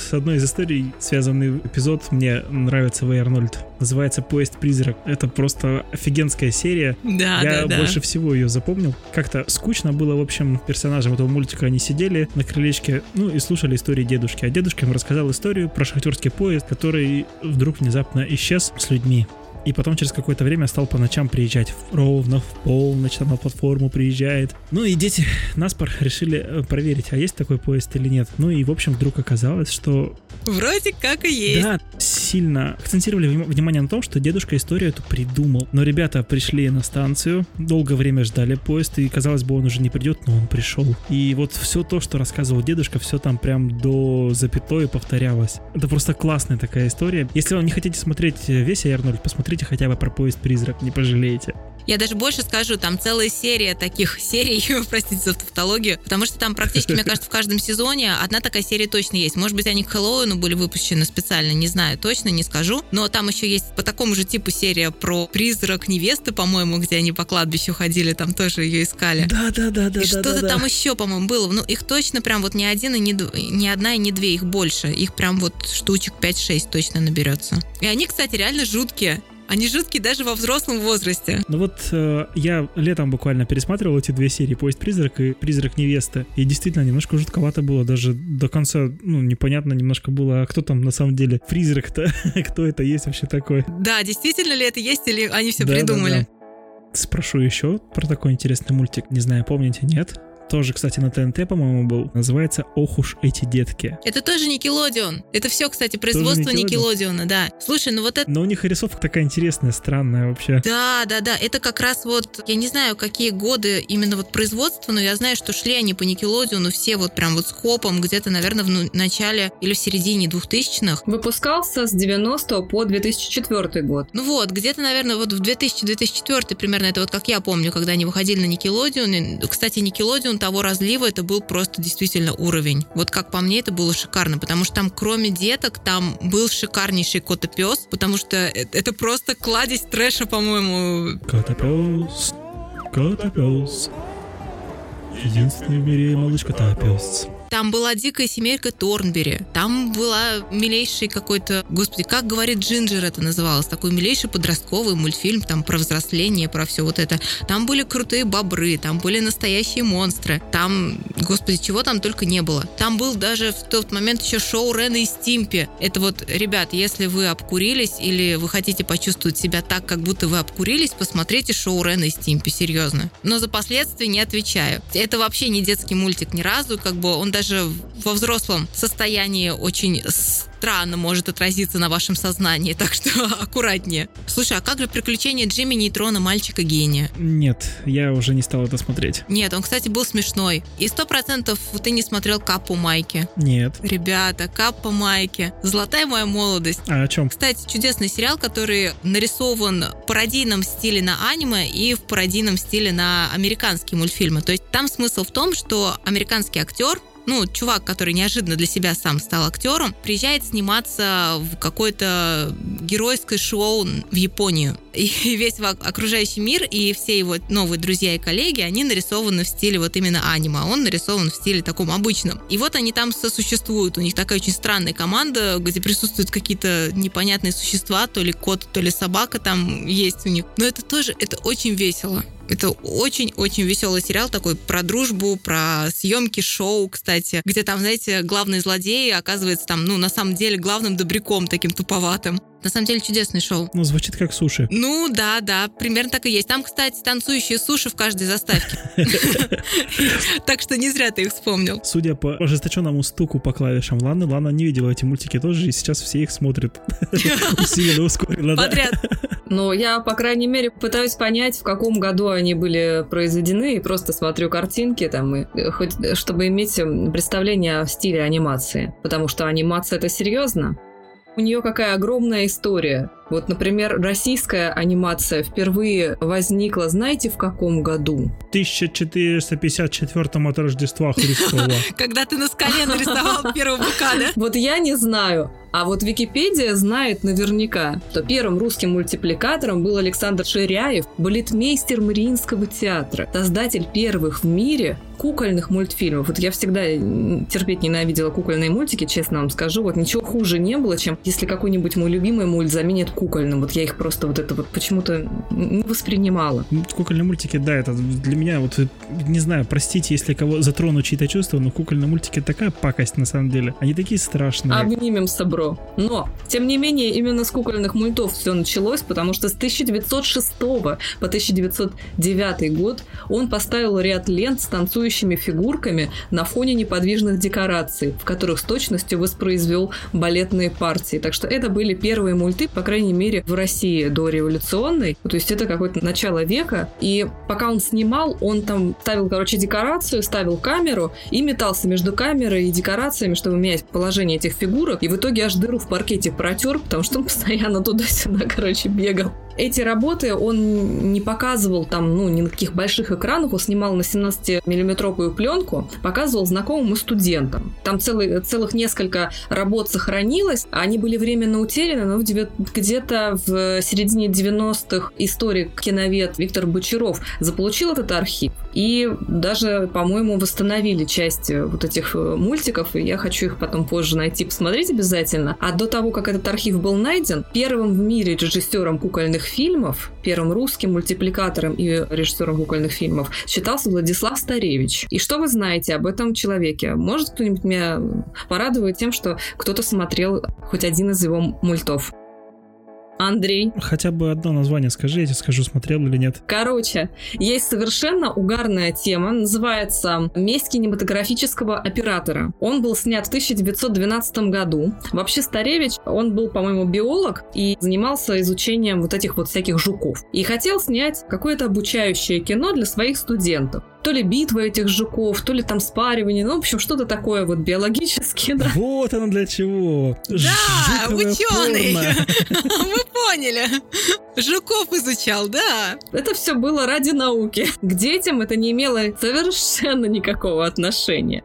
с одной из историй связанный эпизод мне нравится в Эй Арнольд. Называется «Поезд-призрак». Это просто офигенская серия. Да, Я да, да. больше всего ее запомнил. Как-то скучно было, в общем, персонажам этого мультика. Они сидели на крылечке, ну и слушали истории дедушки. А дедушка им рассказал историю про шахтерский поезд, который вдруг внезапно исчез с людьми. И потом через какое-то время стал по ночам приезжать ровно в полночь, там на платформу приезжает. Ну и дети [laughs] наспор решили э, проверить, а есть такой поезд или нет. Ну и в общем вдруг оказалось, что Вроде как и есть. да, сильно акцентировали внимание на том, что дедушка историю эту придумал. Но ребята пришли на станцию, долгое время ждали поезд, и казалось бы, он уже не придет, но он пришел. И вот все то, что рассказывал дедушка, все там прям до запятой повторялось. Это просто классная такая история. Если вы не хотите смотреть весь Арнольд, посмотрите хотя бы про поезд-призрак, не пожалеете. Я даже больше скажу, там целая серия таких [laughs] серий, простите за тавтологию, потому что там практически, мне [laughs] кажется, в каждом сезоне одна такая серия точно есть. Может быть, они к Хэллоуину были выпущены специально, не знаю, точно не скажу. Но там еще есть по такому же типу серия про призрак невесты, по-моему, где они по кладбищу ходили, там тоже ее искали. Да, да, да, да. И что-то там еще, по-моему, было. Ну, их точно прям вот не один и не, не одна и не две, их больше. Их прям вот штучек 5-6 точно наберется. И они, кстати, реально жуткие. Они жуткие даже во взрослом возрасте. Ну вот э, я летом буквально пересматривал эти две серии «Поезд призрак» и «Призрак невесты». И действительно немножко жутковато было. Даже до конца, ну, непонятно немножко было, а кто там на самом деле призрак-то? [laughs] кто это есть вообще такой? Да, действительно ли это есть или они все да, придумали? Да, да. Спрошу еще про такой интересный мультик. Не знаю, помните, нет? Тоже, кстати, на ТНТ, по-моему, был. Называется «Ох уж эти детки». Это тоже Никелодион. Это все, кстати, производство Никелодиона, да. Слушай, ну вот это... Но у них рисовка такая интересная, странная вообще. Да, да, да. Это как раз вот, я не знаю, какие годы именно вот производства, но я знаю, что шли они по Никелодиону все вот прям вот с копом где-то, наверное, в начале или в середине 2000-х. Выпускался с 90 по 2004 год. Ну вот, где-то, наверное, вот в 2000-2004 примерно, это вот как я помню, когда они выходили на Никелодион. Кстати, Того разлива это был просто действительно уровень. Вот как по мне, это было шикарно, потому что там кроме деток, там был шикарнейший кот и потому что это просто кладезь трэша, по-моему. Кот и. Единственный в мире малыш кота пес. Там была дикая семейка Торнбери. Там была милейший какой-то... Господи, как говорит Джинджер это называлось? Такой милейший подростковый мультфильм там про взросление, про все вот это. Там были крутые бобры, там были настоящие монстры. Там, господи, чего там только не было. Там был даже в тот момент еще шоу Рена и Стимпи. Это вот, ребят, если вы обкурились или вы хотите почувствовать себя так, как будто вы обкурились, посмотрите шоу Рена и Стимпи, серьезно. Но за последствия не отвечаю. Это вообще не детский мультик ни разу, как бы он даже во взрослом состоянии очень странно может отразиться на вашем сознании, [laughs] так что аккуратнее. Слушай, а как же приключения Джимми Нейтрона, мальчика-гения? Нет, я уже не стал это смотреть. Нет, он, кстати, был смешной. И сто процентов ты не смотрел Капу Майки. Нет. Ребята, Капа Майки. Золотая моя молодость. А о чем? Кстати, чудесный сериал, который нарисован в пародийном стиле на аниме и в пародийном стиле на американские мультфильмы. То есть там смысл в том, что американский актер ну, чувак, который неожиданно для себя сам стал актером, приезжает сниматься в какое-то геройское шоу в Японию. И [laughs] весь окружающий мир и все его новые друзья и коллеги, они нарисованы в стиле вот именно аниме, а он нарисован в стиле таком обычном. И вот они там сосуществуют. У них такая очень странная команда, где присутствуют какие-то непонятные существа, то ли кот, то ли собака там есть у них. Но это тоже, это очень весело. Это очень-очень веселый сериал такой про дружбу, про съемки шоу, кстати, где там, знаете, главный злодей оказывается там, ну, на самом деле, главным добряком таким туповатым. На самом деле чудесное шоу. Ну, звучит как суши. Ну, да, да, примерно так и есть. Там, кстати, танцующие суши в каждой заставке. [laughs] Так что не зря ты их вспомнил. Судя по ожесточенному стуку по клавишам Ланы, Лана не видела эти мультики тоже, и сейчас все их смотрят. [laughs] Усиленно, ускоренно. Подряд. Ну, я, по крайней мере, пытаюсь понять, в каком году они были произведены, и просто смотрю картинки там, и, хоть чтобы иметь представление о стиле анимации. Потому что анимация это серьезно. У нее какая огромная история. Вот, например, российская анимация впервые возникла, знаете, в каком году? В 1454 от Рождества Христова. [laughs] Когда ты на скале нарисовал первого быка, да? [laughs] Вот я не знаю. А вот Википедия знает наверняка, что первым русским мультипликатором был Александр Ширяев, балетмейстер Мариинского театра, создатель первых в мире кукольных мультфильмов. Вот я всегда терпеть ненавидела кукольные мультики, честно вам скажу. Вот ничего хуже не было, чем если какой-нибудь мой любимый мульт заменит кукольным. Вот я их просто вот это вот почему-то не воспринимала. Кукольные мультики, да, это для меня вот, не знаю, простите, если кого затрону чьи-то чувства, но кукольные мультики такая пакость на самом деле. Они такие страшные. Обнимем собро. Но, тем не менее, именно с кукольных мультов все началось, потому что с 1906 по 1909 год он поставил ряд лент с танцующими танцующими фигурками на фоне неподвижных декораций, в которых с точностью воспроизвел балетные партии. Так что это были первые мульты, по крайней мере, в России до революционной. То есть это какое-то начало века. И пока он снимал, он там ставил, короче, декорацию, ставил камеру и метался между камерой и декорациями, чтобы менять положение этих фигурок. И в итоге аж дыру в паркете протер, потому что он [laughs] постоянно туда-сюда, короче, бегал. Эти работы он не показывал там, ну, ни на каких больших экранах, он снимал на 17-миллиметровую пленку, показывал знакомым и студентам. Там целый, целых несколько работ сохранилось, они были временно утеряны, но где-то в середине 90-х историк, киновед Виктор Бочаров заполучил этот архив и даже, по-моему, восстановили часть вот этих э, мультиков, и я хочу их потом позже найти, посмотреть обязательно. А до того, как этот архив был найден, первым в мире режиссером кукольных фильмов, первым русским мультипликатором и режиссером кукольных фильмов считался Владислав Старевич. И что вы знаете об этом человеке? Может кто-нибудь меня порадует тем, что кто-то смотрел хоть один из его мультов? Андрей. Хотя бы одно название скажи, я тебе скажу, смотрел или нет. Короче, есть совершенно угарная тема, называется «Месть кинематографического оператора». Он был снят в 1912 году. Вообще Старевич, он был, по-моему, биолог и занимался изучением вот этих вот всяких жуков. И хотел снять какое-то обучающее кино для своих студентов то ли битва этих жуков, то ли там спаривание, ну, в общем, что-то такое вот биологическое, да. Вот оно для чего. Да, ученый. Мы [laughs] поняли. Жуков изучал, да. Это все было ради науки. К детям это не имело совершенно никакого отношения.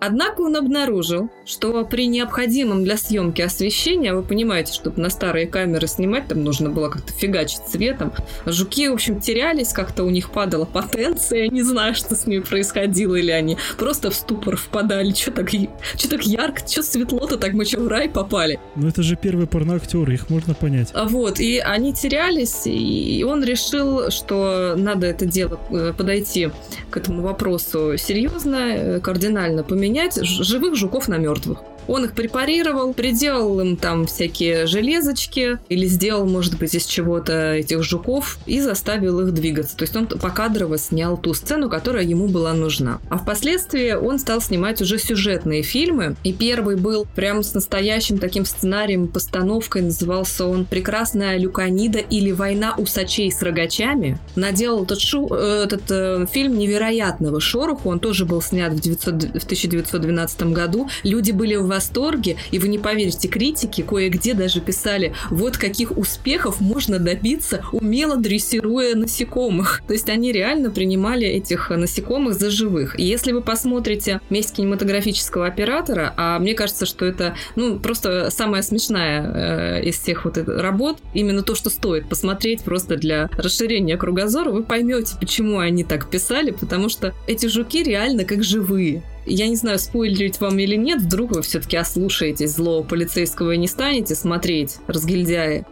Однако он обнаружил, что при необходимом для съемки освещении, вы понимаете, чтобы на старые камеры снимать, там нужно было как-то фигачить цветом, жуки, в общем, терялись, как-то у них падала потенция, не знаю, что с ними происходило, или они просто в ступор впадали, что так, что так ярко, что светло-то, так мы что, в рай попали? Ну это же первые порноактеры, их можно понять. А вот, и они терялись, и он решил, что надо это дело э, подойти к этому вопросу серьезно, э, кардинально поменять менять живых жуков на мертвых. Он их препарировал, приделал им там всякие железочки или сделал, может быть, из чего-то этих жуков и заставил их двигаться. То есть он покадрово снял ту сцену, которая ему была нужна. А впоследствии он стал снимать уже сюжетные фильмы. И первый был прям с настоящим таким сценарием, постановкой. Назывался он «Прекрасная Люканида» или «Война усачей с рогачами». Наделал этот, шу, э, этот э, фильм невероятного шороху. Он тоже был снят в, 900, в 1912 году. Люди были в восторге, и вы не поверите, критики кое-где даже писали, вот каких успехов можно добиться, умело дрессируя насекомых. То есть они реально принимали этих насекомых за живых. И если вы посмотрите «Месть кинематографического оператора», а мне кажется, что это ну, просто самая смешная э, из всех вот работ, именно то, что стоит посмотреть просто для расширения кругозора, вы поймете, почему они так писали, потому что эти жуки реально как живые. Я не знаю, спойлерить вам или нет, вдруг вы все-таки ослушаетесь злого полицейского и не станете смотреть разгильдяи.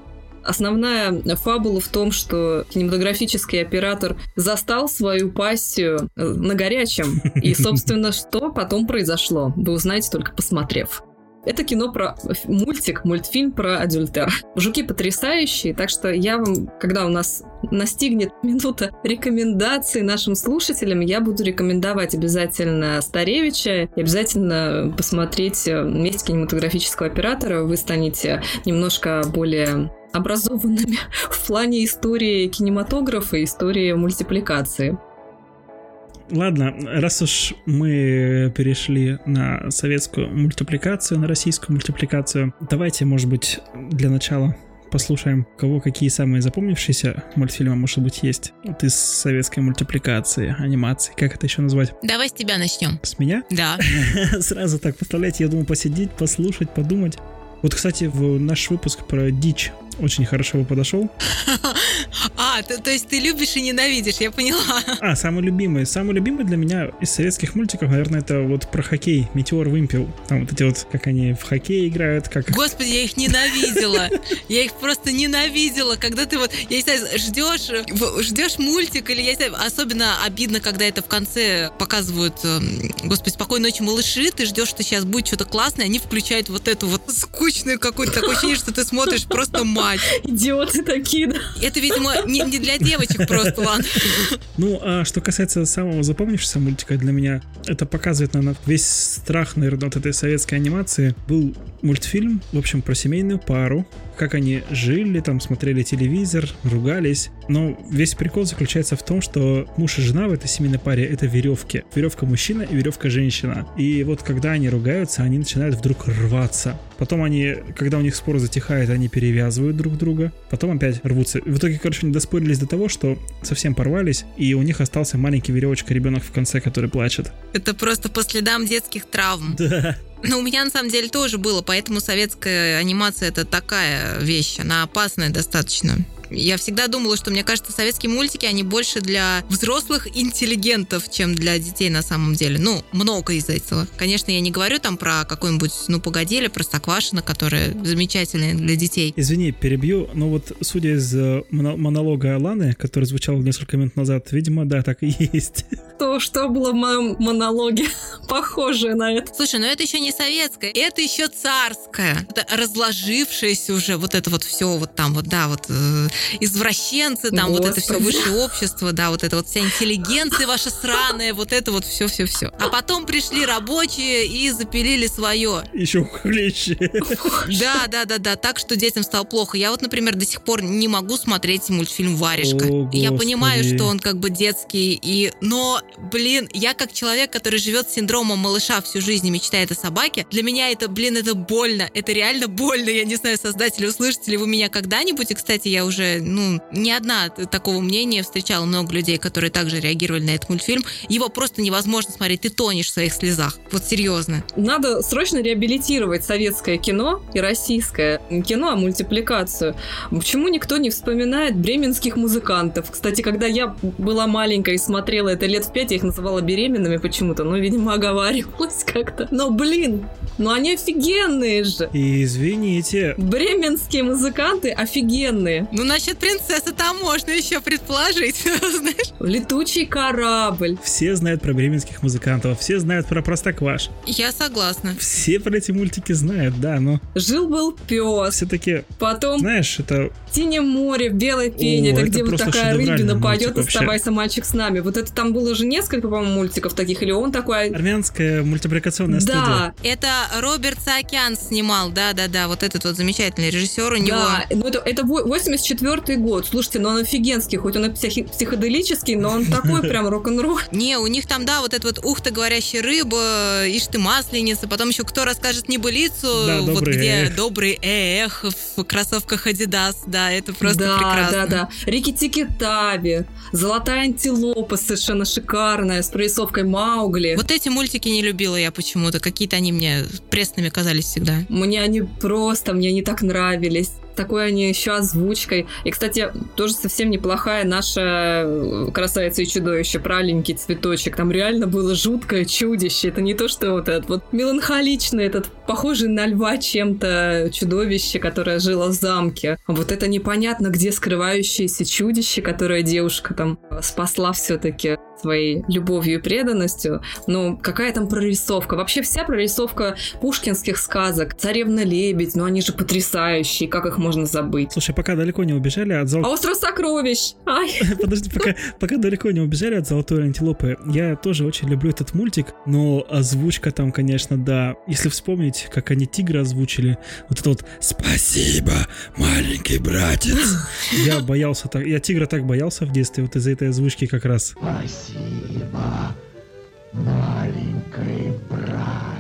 Основная фабула в том, что кинематографический оператор застал свою пассию э, на горячем. И, собственно, [laughs] что потом произошло, вы узнаете только посмотрев. Это кино про мультик, мультфильм про адюльтер. Жуки потрясающие, так что я вам, когда у нас настигнет [laughs] минута рекомендаций нашим слушателям, я буду рекомендовать обязательно Старевича и обязательно посмотреть «Месть кинематографического оператора». Вы станете немножко более образованными [laughs] в плане истории кинематографа и истории мультипликации. Ладно, раз уж мы перешли на советскую мультипликацию, на российскую мультипликацию, давайте, может быть, для начала послушаем, кого какие самые запомнившиеся мультфильмы, может быть, есть. Вот из советской мультипликации, анимации. Как это еще назвать? Давай с тебя начнем. С меня? Да. [laughs] Сразу так, представляете, я думал посидеть, послушать, подумать. Вот, кстати, в наш выпуск про дичь очень хорошо бы подошел. [laughs] А, то, то есть ты любишь и ненавидишь, я поняла. А, самый любимый. Самый любимый для меня из советских мультиков, наверное, это вот про хоккей. Метеор Вымпел. Там вот эти вот, как они в хоккей играют, как... Господи, я их ненавидела. Я их просто ненавидела, когда ты вот, я не знаю, ждешь, ждешь мультик, или я не знаю, особенно обидно, когда это в конце показывают, эм, господи, спокойной ночи, малыши, ты ждешь, что сейчас будет что-то классное, они включают вот эту вот скучную какую-то, такое ощущение, что ты смотришь просто мать. Идиоты такие, да. Это, видимо, не, мультфильм не для девочек просто, ладно. Ну, а что касается самого запомнившегося мультика для меня, это показывает, наверное, весь страх, наверное, вот этой советской анимации. Был мультфильм, в общем, про семейную пару, как они жили, там смотрели телевизор, ругались. Но весь прикол заключается в том, что муж и жена в этой семейной паре это веревки. Веревка мужчина и веревка женщина. И вот когда они ругаются, они начинают вдруг рваться. Потом они, когда у них спор затихает, они перевязывают друг друга. Потом опять рвутся. В итоге, короче, они доспорились до того, что совсем порвались, и у них остался маленький веревочка ребенок в конце, который плачет. Это просто по следам детских травм. Да. Но у меня на самом деле тоже было, поэтому советская анимация это такая вещь, она опасная достаточно. Я всегда думала, что, мне кажется, советские мультики, они больше для взрослых интеллигентов, чем для детей на самом деле. Ну, много из этого. Конечно, я не говорю там про какой-нибудь, ну, погоди, или Простоквашино, которая замечательная для детей. Извини, перебью, но вот судя из э, монолога Аланы, который звучал несколько минут назад, видимо, да, так и есть. То, что было в моем монологе, [laughs] похоже на это. Слушай, ну это еще не советское, это еще царское. Это разложившееся уже вот это вот все вот там вот, да, вот э, извращенцы, там Господи. вот это все высшее общество, да, вот это вот вся интеллигенция ваша сраная, вот это вот все-все-все. А потом пришли рабочие и запилили свое. Еще хлеще. Да, да, да, да, так что детям стало плохо. Я вот, например, до сих пор не могу смотреть мультфильм «Варежка». О, я понимаю, что он как бы детский, и... но, блин, я как человек, который живет с синдромом малыша всю жизнь и мечтает о собаке, для меня это, блин, это больно, это реально больно. Я не знаю, создатели, услышите ли вы меня когда-нибудь, и, кстати, я уже ну, не одна такого мнения встречала много людей, которые также реагировали на этот мультфильм. Его просто невозможно смотреть, ты тонешь в своих слезах. Вот серьезно. Надо срочно реабилитировать советское кино и российское кино, а мультипликацию. Почему никто не вспоминает бременских музыкантов? Кстати, когда я была маленькая и смотрела это лет в пять, я их называла беременными почему-то, ну, видимо, оговаривалась как-то. Но, блин, ну они офигенные же. Извините. Бременские музыканты офигенные. Ну, насчет принцессы там можно еще предположить, [laughs] знаешь. Летучий корабль. Все знают про бременских музыкантов, все знают про Простокваш. Я согласна. Все про эти мультики знают, да, но... Жил-был пес. Все-таки, Потом... знаешь, это... Синее море, белой пене, это, это где вот такая рыбина поет «Оставайся, мальчик, с нами». Вот это там было же несколько, по-моему, мультиков таких, или он такой... Армянская мультипликационная да. студия. Это Роберт Саакян снимал, да-да-да, вот этот вот замечательный режиссер у него. Да, ну это, это 84 год. Слушайте, ну он офигенский, хоть он и психи- психоделический, но он такой [laughs] прям рок-н-ролл. Не, у них там, да, вот это вот ух ты, говорящая рыба, ишь ты масленица, потом еще кто расскажет небылицу, Да, вот где эх. добрый эх в кроссовках Adidas, да, это просто да, прекрасно. да, да. Рики Тики Тави, Золотая антилопа совершенно шикарная, с прорисовкой Маугли. Вот эти мультики не любила я почему-то, какие-то они мне пресными казались всегда. Мне они просто, мне они так нравились. Такой они еще озвучкой. И, кстати, тоже совсем неплохая наша э, красавица и чудовище, праленький цветочек. Там реально было жуткое чудище. Это не то, что вот этот вот меланхоличный, этот похожий на льва чем-то чудовище, которое жило в замке. Вот это непонятно, где скрывающееся чудище, которое девушка там спасла все-таки своей любовью и преданностью. Ну, какая там прорисовка? Вообще вся прорисовка пушкинских сказок. Царевна-лебедь, ну они же потрясающие, как их можно забыть? Слушай, пока далеко не убежали от золотой... А остров сокровищ! Ай! [laughs] Подожди, пока, пока далеко не убежали от золотой антилопы, я тоже очень люблю этот мультик, но озвучка там, конечно, да. Если вспомнить, как они тигра озвучили, вот это вот «Спасибо, маленький братец». [laughs] Я боялся так, я тигра так боялся в детстве, вот из-за этой озвучки как раз. Спасибо, маленький братец.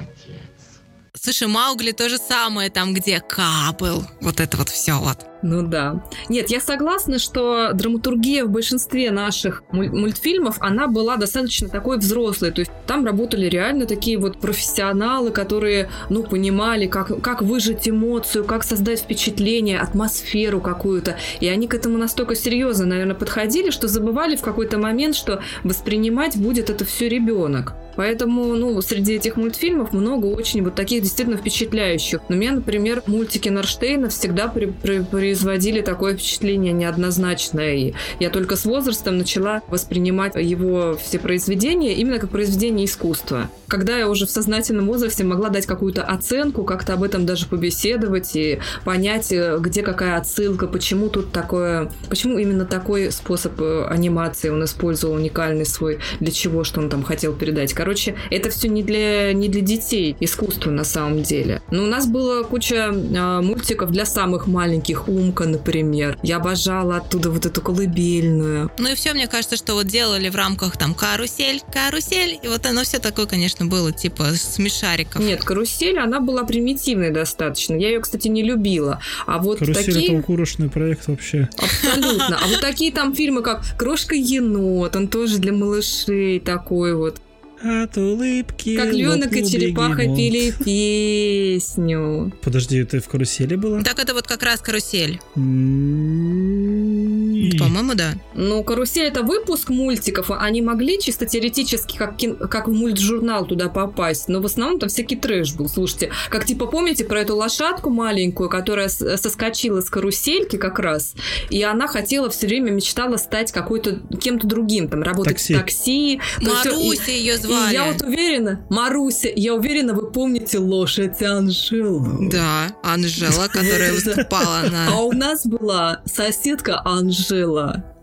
Слушай, Маугли то же самое, там где Ка был. Вот это вот все вот. Ну да. Нет, я согласна, что драматургия в большинстве наших муль- мультфильмов, она была достаточно такой взрослой. То есть там работали реально такие вот профессионалы, которые, ну, понимали, как, как выжать эмоцию, как создать впечатление, атмосферу какую-то. И они к этому настолько серьезно, наверное, подходили, что забывали в какой-то момент, что воспринимать будет это все ребенок. Поэтому, ну, среди этих мультфильмов много очень вот таких действительно впечатляющих. Но меня, например, мультики Норштейна всегда при- при- производили такое впечатление неоднозначное. И я только с возрастом начала воспринимать его все произведения именно как произведение искусства. Когда я уже в сознательном возрасте могла дать какую-то оценку, как-то об этом даже побеседовать и понять, э, где какая отсылка, почему тут такое, почему именно такой способ э, анимации он использовал уникальный свой, для чего, что он там хотел передать. Короче, это все не для, не для детей, искусство на самом деле. Но у нас было куча э, мультиков для самых маленьких, Умка, например. Я обожала оттуда вот эту колыбельную. Ну и все, мне кажется, что вот делали в рамках там карусель, карусель, и вот оно все такое, конечно, было типа смешариков. Нет, карусель, она была примитивной достаточно. Я ее, кстати, не любила. А вот Карусель такие... это укурочный проект вообще. Абсолютно. А вот такие там фильмы, как «Крошка енот», он тоже для малышей такой вот. От улыбки Как Ленок и черепаха бегемот. пели песню. Подожди, ты в карусели была? Так это вот как раз карусель. М, По-моему, да. Ну, «Карусель» — это выпуск мультиков. Они могли чисто теоретически, как, кин- как в мультжурнал туда попасть. Но в основном там всякий трэш был. Слушайте, как типа помните про эту лошадку маленькую, которая соскочила с карусельки как раз, и она хотела все время мечтала стать какой-то кем-то другим, там, работать Такси. в такси. И- Маруся ее И звали. я вот уверена, Маруся, я уверена, вы помните лошадь Анжелу. Да, Анжела, которая [laughs] выступала А на... у нас была соседка Анжела.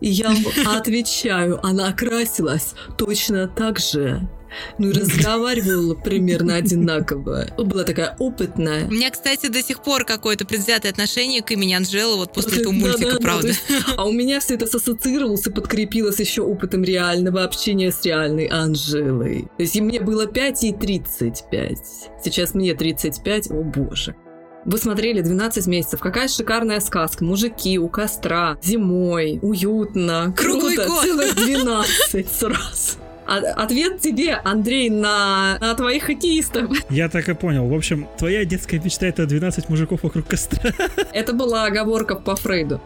И я вам отвечаю, она красилась точно так же. Ну и разговаривала примерно одинаково. Была такая опытная. У меня, кстати, до сих пор какое-то предвзятое отношение к имени Анжелы вот после этого мультика, то правда. есть, а у меня все это ассоциировалось и подкрепилось еще опытом реального общения с реальной Анжелой. То есть и мне было 5 и 35. Сейчас мне 35, о боже. Вы смотрели 12 месяцев. Какая шикарная сказка. Мужики у костра, зимой, уютно, Круглый круто. год. Целых 12 [laughs] сразу. А- Ответ тебе, Андрей, на, на твоих хоккеистов. Я так и понял. В общем, твоя детская мечта это 12 мужиков вокруг костра. Это была оговорка по Фрейду.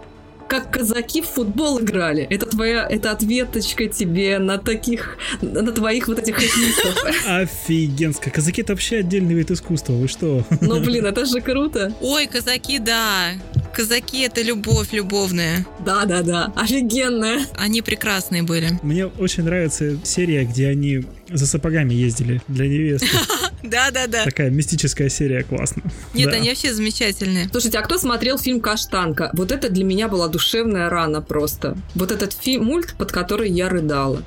Как казаки в футбол играли. Это твоя, это ответочка тебе на таких, на твоих вот этих хоккеистов. [laughs] Офигенско. Казаки это вообще отдельный вид искусства. Вы что? Ну, [laughs] блин, это же круто. Ой, казаки, да. Казаки это любовь любовная. Да-да-да, офигенная. Они прекрасные были. Мне очень нравится серия, где они за сапогами ездили для невесты. [laughs] Да-да-да. Такая мистическая серия, классно. Нет, Да. они вообще замечательные. Слушайте, а кто смотрел фильм «Каштанка»? Вот это для меня была душевная рана просто. Вот этот фильм, мульт, под который я рыдала.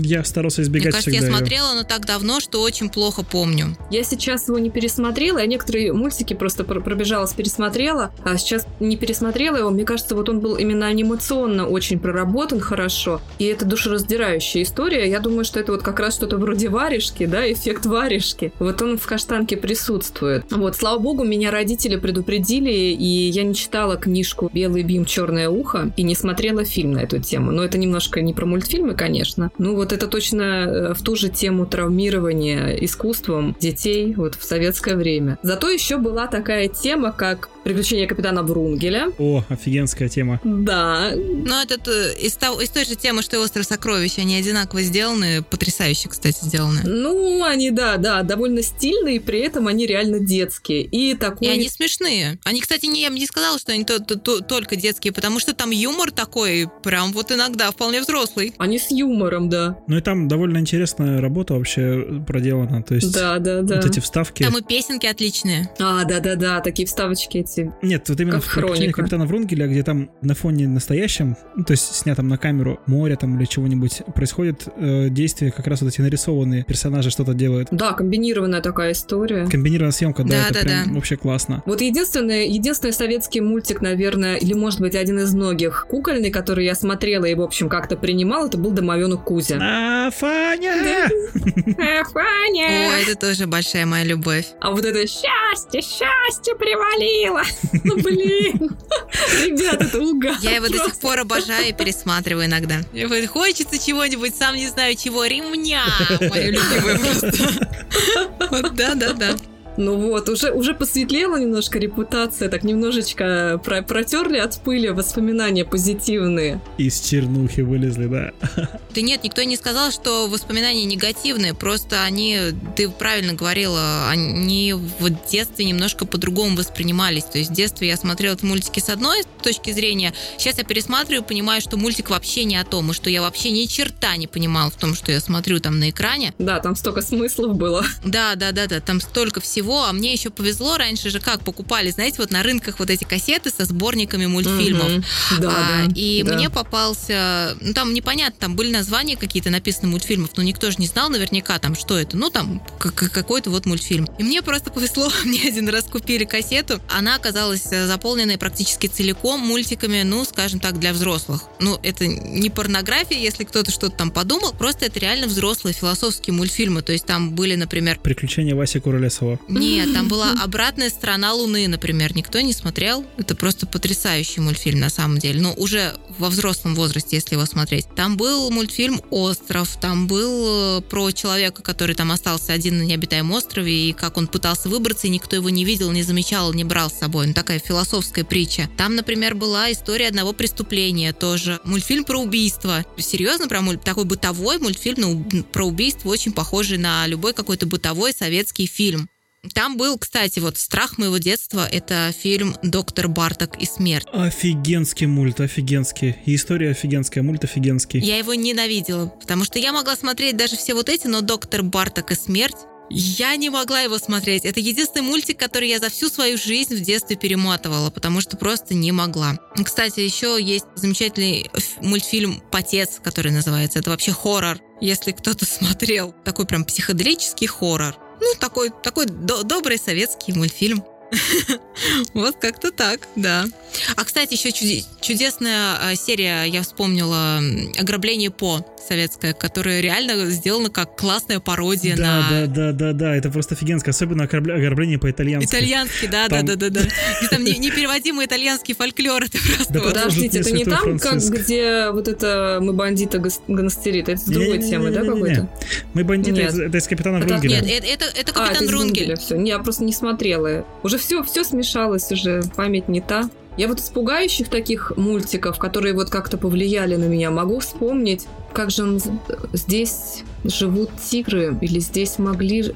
Я старался Мне избегать кажется, я всегда её. смотрела, но так давно, что очень плохо помню. Я сейчас его не пересмотрела, я некоторые мультики просто пр- пробежалась, пересмотрела, а сейчас не пересмотрела его. Мне кажется, вот он был именно анимационно очень проработан хорошо, и это душераздирающая история. Я думаю, что это вот как раз что-то вроде варежки, да, эффект варежки. Вот он в каштанке присутствует. Вот, слава богу, меня родители предупредили, и я не читала книжку «Белый бим, черное ухо» и не смотрела фильм на эту тему. Но это немножко не про мультфильмы, конечно. Ну вот это точно э, в ту же тему травмирования искусством детей вот в советское время. Зато еще была такая тема, как «Приключения капитана Врунгеля». О, офигенская тема. Да, Но этот э, из, того- из той же темы, что и «Остров сокровищ», они одинаково сделаны, потрясающе, кстати, сделаны. ну они, да, да, довольно стильные, при этом они реально детские. И такой... И они смешные. Они, кстати, не, я бы не сказала, что они то- то- то- только детские, потому что там юмор такой, прям вот иногда вполне взрослый. Они с юмором, да. Ну и там довольно интересная работа вообще проделана. То есть Да, да, да. вот эти вставки. Там и песенки отличные. А, да-да-да, такие вставочки эти. Нет, вот именно Как в «Приключениях хроника. капитана Врунгеля, где там на фоне настоящем, ну, то есть снятом на камеру море там или чего-нибудь, происходит э, действие, как раз вот эти нарисованные персонажи что-то делают. Да, комбинированная такая история. Комбинированная съемка, да, Да, это да, прям да. вообще классно. Вот единственный, единственный советский мультик, наверное, или, может быть, один из многих кукольный, который я смотрела и, в общем, как-то принимал, это был «Домовенок Кузя». А, Фаня! Э, Фаня! О, это тоже большая моя любовь. А вот это «Счастье, счастье привалило!» Ну, [laughs] блин! Ребят, это угар. Я его до сих пор обожаю и пересматриваю иногда. Хочется чего-нибудь, сам не знаю чего, ремня. Мое любимое [laughs] просто. Вот да-да-да. Ну вот, уже, уже посветлела немножко репутация, так немножечко про протерли от пыли воспоминания позитивные. Из чернухи вылезли, да. [laughs] Да нет, никто не сказал, что воспоминания негативные, просто они, ты правильно говорила, они в детстве немножко по-другому воспринимались. То есть в детстве я смотрела эти мультики с одной точки зрения, сейчас я пересматриваю, понимаю, что мультик вообще не о том, и что я вообще ни черта не понимала в том, что я смотрю там на экране. Да, там столько смыслов было. Да, да, да, да, там столько всего, а мне еще повезло, раньше же как покупали, знаете, вот на рынках вот эти кассеты со сборниками мультфильмов. Мгм. Да, А, да, и да. мне попался, ну там непонятно, там были названия какие-то написаны мультфильмов, но никто же не знал наверняка там, что это. Ну там какой-то вот мультфильм. И мне просто повезло, [laughs] мне один раз купили кассету, она оказалась э, заполненной практически целиком мультиками, ну, скажем так, для взрослых. Ну, это не порнография, если кто-то что-то там подумал, просто это реально взрослые философские мультфильмы. То есть там были, например, Приключения Васи Куролесова. Нет, там была обратная сторона Луны, например. Никто не смотрел. Это просто потрясающий мультфильм на самом деле. Но уже во взрослом возрасте, если его смотреть. Там был мультфильм Остров. Там был э, про человека, который там остался один на необитаемом острове, и как он пытался выбраться, и никто его не видел, не замечал, не брал с собой. Ну, такая философская притча. Там, например, была история одного преступления тоже. Мультфильм про убийство. Серьезно, про муль- такой бытовой мультфильм ну, про убийство, очень похожий на любой какой-то бытовой советский фильм. Там был, кстати, вот «Страх моего детства» — это фильм «Доктор Барток и смерть». Офигенский мульт, офигенский. И история офигенская, мульт офигенский. Я его ненавидела, потому что я могла смотреть даже все вот эти, но «Доктор Барток и смерть» Я не могла его смотреть. Это единственный мультик, который я за всю свою жизнь в детстве перематывала, потому что просто не могла. Кстати, еще есть замечательный мультфильм «Потец», который называется. Это вообще хоррор, если кто-то [laughs] смотрел. Такой прям психоделический хоррор. Ну, такой, такой до- добрый советский мультфильм. [laughs] Вот как-то так, да. А, кстати, еще чуде- чудесная а, серия, я вспомнила, «Ограбление По» советская, которая реально сделана как классная пародия Да, на да, да, да, да, это просто офигенское, особенно ограбление по-итальянски. итальянский, да, Там- да, да, да, да. И там не- непереводимый итальянский фольклор, это просто Да вот. потому- Подождите, это не там, как, где вот это мы бандиты гоностерит, это с другой темы, да, какой-то? Мы бандиты, это, из Капитана Врунгеля. Нет, это, А, капитан из Рунгель. Врунгеля всё. Я просто не смотрела. Уже все, все смешалось, уже память не та. Я вот из пугающих таких мультиков, которые вот как-то повлияли на меня, могу вспомнить, как же он... Здесь живут тигры, или здесь могли...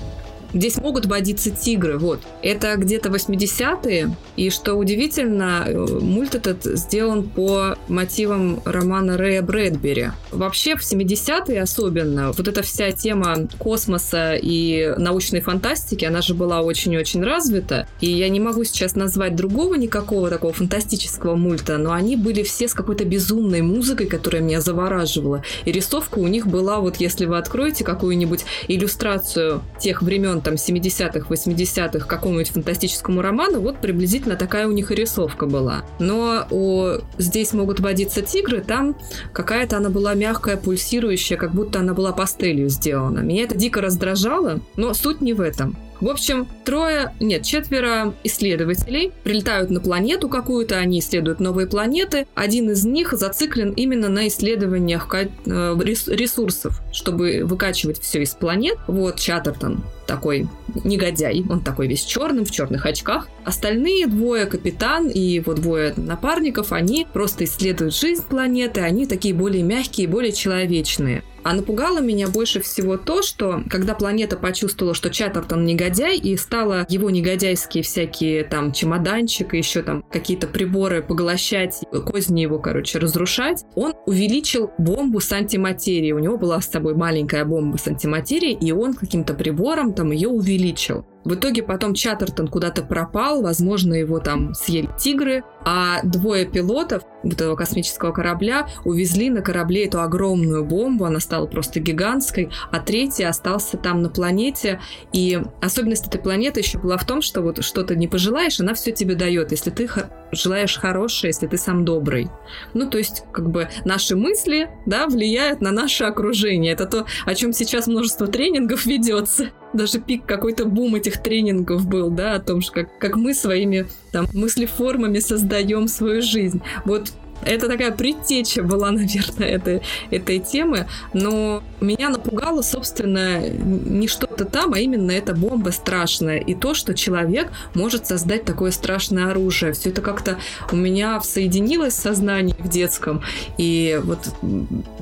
Здесь могут водиться тигры, вот. Это где-то 80-е, и что удивительно, э, мульт этот сделан по мотивам романа Рэя Брэдбери. Вообще в 70-е особенно вот эта вся тема космоса и научной фантастики, она же была очень-очень развита, и я не могу сейчас назвать другого никакого такого фантастического мульта, но они были все с какой-то безумной музыкой, которая меня завораживала. И рисовка у них была, вот если вы откроете какую-нибудь иллюстрацию тех времен, там, 70-х, 80-х, к какому-нибудь фантастическому роману, вот приблизительно такая у них рисовка была. Но у «Здесь могут водиться тигры», там какая-то она была мягкая, пульсирующая, как будто она была пастелью сделана. Меня это дико раздражало, но суть не в этом. В общем, трое, нет, четверо исследователей прилетают на планету какую-то, они исследуют новые планеты. Один из них зациклен именно на исследованиях э, рес- ресурсов, чтобы выкачивать все из планет. Вот Чаттертон такой негодяй, он такой весь черным, в черных очках. Остальные двое, капитан и вот двое напарников, они просто исследуют жизнь планеты, они такие более мягкие, более человечные. А напугало меня больше всего то, что когда планета почувствовала, что Чаттертон негодяй, и стала его негодяйские всякие там чемоданчик и еще там какие-то приборы поглощать, козни его, короче, разрушать, он увеличил бомбу с антиматерией. У него была с собой маленькая бомба с антиматерией, и он каким-то прибором там ее увеличил. В итоге потом Чаттертон куда-то пропал, возможно, его там съели тигры, а двое пилотов этого космического корабля увезли на корабле эту огромную бомбу, она стала просто гигантской, а третий остался там на планете, и особенность этой планеты еще была в том, что вот что ты не пожелаешь, она все тебе дает, если ты желаешь хорошее, если ты сам добрый. Ну, то есть, как бы, наши мысли, да, влияют на наше окружение. Это то, о чем сейчас множество тренингов ведется. Даже пик какой-то бум этих тренингов был, да, о том, что как, как мы своими там мыслеформами создаем свою жизнь. Вот это такая предтеча была, [laughs] наверное, этой, этой темы. Но Меня напугало, собственно, не что-то там, а именно эта бомба страшная. И то, что человек может создать такое страшное оружие. Все это как-то у меня соединилось в сознании в детском. И вот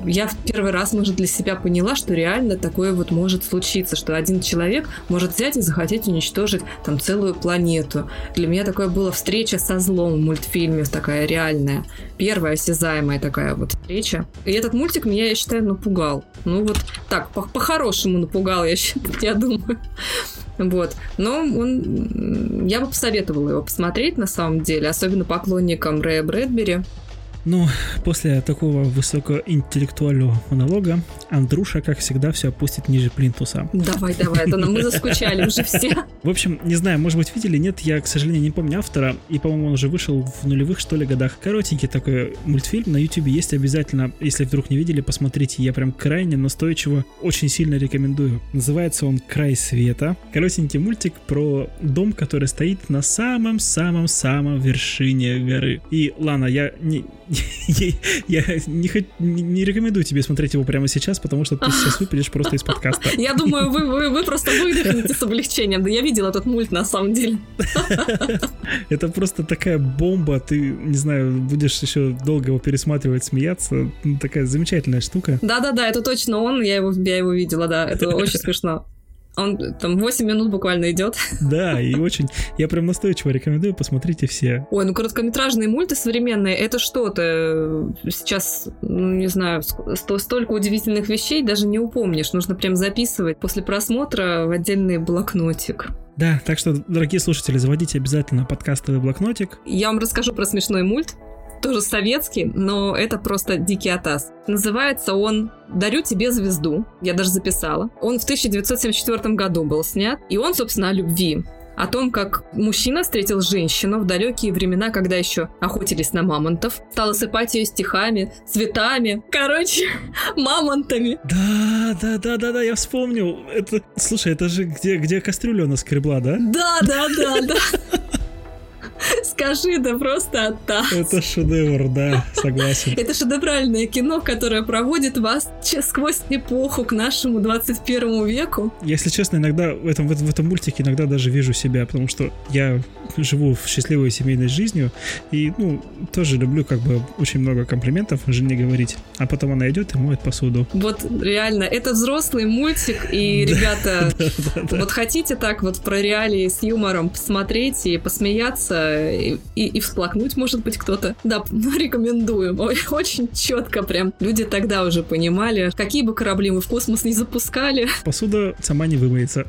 я в первый раз, может, для себя поняла, что реально такое вот может случиться, что один человек может взять и захотеть уничтожить там целую планету. Для меня такое было встреча со злом в мультфильме, такая реальная. Первая осязаемая такая вот встреча. И этот мультик меня, я считаю, напугал. Ну вот так, по- по-хорошему напугал, я, [laughs] я думаю. Вот. Но он... Я бы посоветовала его посмотреть, на самом деле, особенно поклонникам Рэя Брэдбери. Ну, после такого высокоинтеллектуального монолога Андруша, как всегда, все опустит ниже плинтуса. Давай, давай, это мы заскучали уже все. В общем, не знаю, может быть, видели, нет, я, к сожалению, не помню автора, и, по-моему, он уже вышел в нулевых, что ли, годах. Коротенький такой мультфильм на YouTube есть обязательно, если вдруг не видели, посмотрите, я прям крайне настойчиво очень сильно рекомендую. Называется он «Край света». Коротенький мультик про дом, который стоит на самом-самом-самом вершине горы. И, Лана, я не, я не, не рекомендую тебе смотреть его прямо сейчас, потому что ты сейчас выпадешь просто из подкаста. Я думаю, вы, вы, вы просто выдохнете с облегчением. Да я видел этот мульт на самом деле. Это просто такая бомба. Ты, не знаю, будешь еще долго его пересматривать, смеяться. Такая замечательная штука. Да-да-да, это точно он. Я его, я его видела, да. Это очень смешно. Он там 8 минут буквально идет. Да, и очень... Я прям настойчиво рекомендую, посмотрите все. Ой, ну короткометражные мульты современные, это что-то. Сейчас, ну не знаю, столько удивительных вещей даже не упомнишь. Нужно прям записывать после просмотра в отдельный блокнотик. Да, так что, дорогие слушатели, заводите обязательно подкастовый блокнотик. Я вам расскажу про смешной мульт тоже советский, но это просто дикий атас. Называется он «Дарю тебе звезду». Я даже записала. Он в 1974 году был снят, и он, собственно, о любви о том, как мужчина встретил женщину в далекие времена, когда еще охотились на мамонтов, стал осыпать ее стихами, цветами, короче, [laughs] мамонтами. Да, да, да, да, да, я вспомнил. Это, слушай, это же где, где кастрюля у нас скребла, да? Да, да, да, да. [laughs] Скажи, да просто оттас. Это шедевр, да, согласен. Это шедевральное кино, которое проводит вас сквозь эпоху к нашему 21 веку. Если честно, иногда в этом, в, этом мультике иногда даже вижу себя, потому что я живу в счастливой семейной жизнью и, ну, тоже люблю как бы очень много комплиментов жене говорить, а потом она идет и моет посуду. Вот реально, это взрослый мультик, и, [laughs] ребята, вот хотите так вот про реалии с юмором посмотреть и посмеяться, и, и, всплакнуть, может быть, кто-то. Да, рекомендую. [laughs] Очень четко прям. Люди тогда уже понимали, какие бы корабли мы в космос не запускали. Посуда сама не вымоется.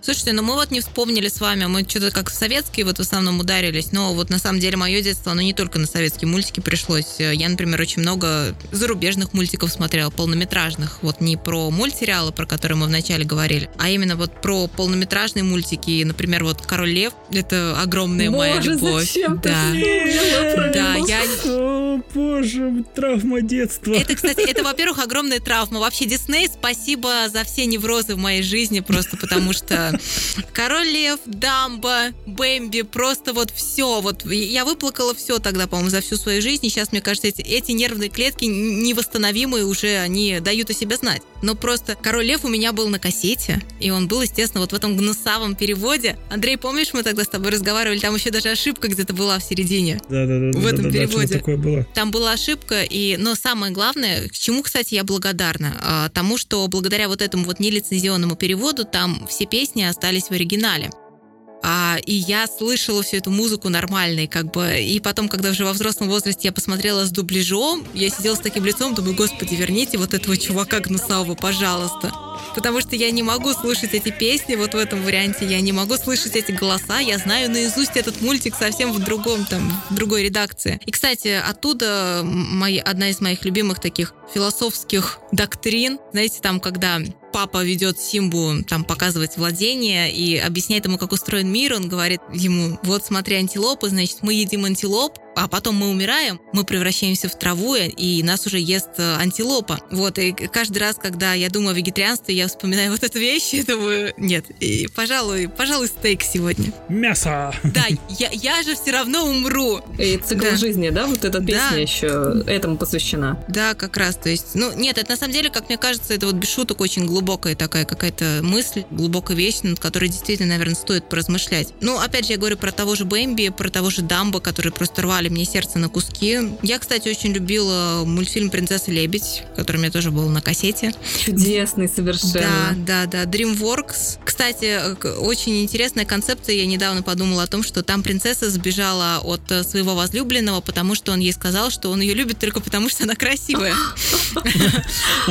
Слушайте, ну мы вот не вспомнили с вами, мы что-то как в советские вот в основном ударились, но вот на самом деле мое детство, оно не только на советские мультики пришлось. Я, например, очень много зарубежных мультиков смотрела, полнометражных, вот не про мультсериалы, про которые мы вначале говорили, а именно вот про полнометражные мультики, например, вот «Король лев», это огромная Боже, моя любовь. Зачем да. Ты да, я... О, боже, травма детства. Это, кстати, это, во-первых, огромная травма. Вообще, Дисней, спасибо за все неврозы в моей жизни, просто потому что Король Лев, Дамба, Бэмби, просто вот все. Вот я выплакала все тогда, по-моему, за всю свою жизнь. И сейчас, мне кажется, эти, эти нервные клетки невосстановимые уже, они дают о себе знать. Но просто Король Лев у меня был на кассете, и он был, естественно, вот в этом гнусавом переводе. Андрей, помнишь, мы тогда с тобой разговаривали, там еще даже ошибка где-то была в середине. Да-да-да. В этом да, переводе. Да, такое было. Там была ошибка, и, но самое главное, к чему, кстати, я благодарна, а, тому, что благодаря вот этому вот нелицензионному переводу там все песни остались в оригинале. А, и я слышала всю эту музыку нормальной, как бы. И потом, когда уже во взрослом возрасте я посмотрела с дубляжом, я сидела с таким лицом, думаю, господи, верните вот этого чувака гнусавого, пожалуйста. Потому что я не могу слышать эти песни вот в этом варианте, я не могу слышать эти голоса, я знаю наизусть этот мультик совсем в другом, там, в другой редакции. И, кстати, оттуда мои, одна из моих любимых таких философских доктрин, знаете, там, когда папа ведет Симбу там показывать владение и объясняет ему, как устроен мир, он говорит ему, вот смотри, антилопы, значит, мы едим антилоп, а потом мы умираем, мы превращаемся в траву, и нас уже ест э, антилопа. Вот, и каждый раз, когда я думаю о вегетарианстве, я вспоминаю [laughs] вот эту вещь и думаю, нет, и, пожалуй, пожалуй, стейк сегодня. Мясо! Да, я, я же все равно умру. И цикл Да. жизни, да, вот эта песня Да. еще этому посвящена. Да, как раз, то есть, ну, нет, это на самом деле, как мне кажется, это вот без шуток очень глубокая такая какая-то мысль, глубокая вещь, над которой действительно, наверное, стоит поразмышлять. Ну, опять же, я говорю про того же Бэмби, про того же Дамбо, которые просто рвали мне сердце на куски. Я, кстати, очень любила мультфильм «Принцесса лебедь», который у меня тоже был на кассете. Чудесный Да, совершенно. да, да. DreamWorks. Кстати, очень интересная концепция. Я недавно подумала о том, что там принцесса сбежала от э, своего возлюбленного, потому что он ей сказал, что он ее любит только потому, что она красивая.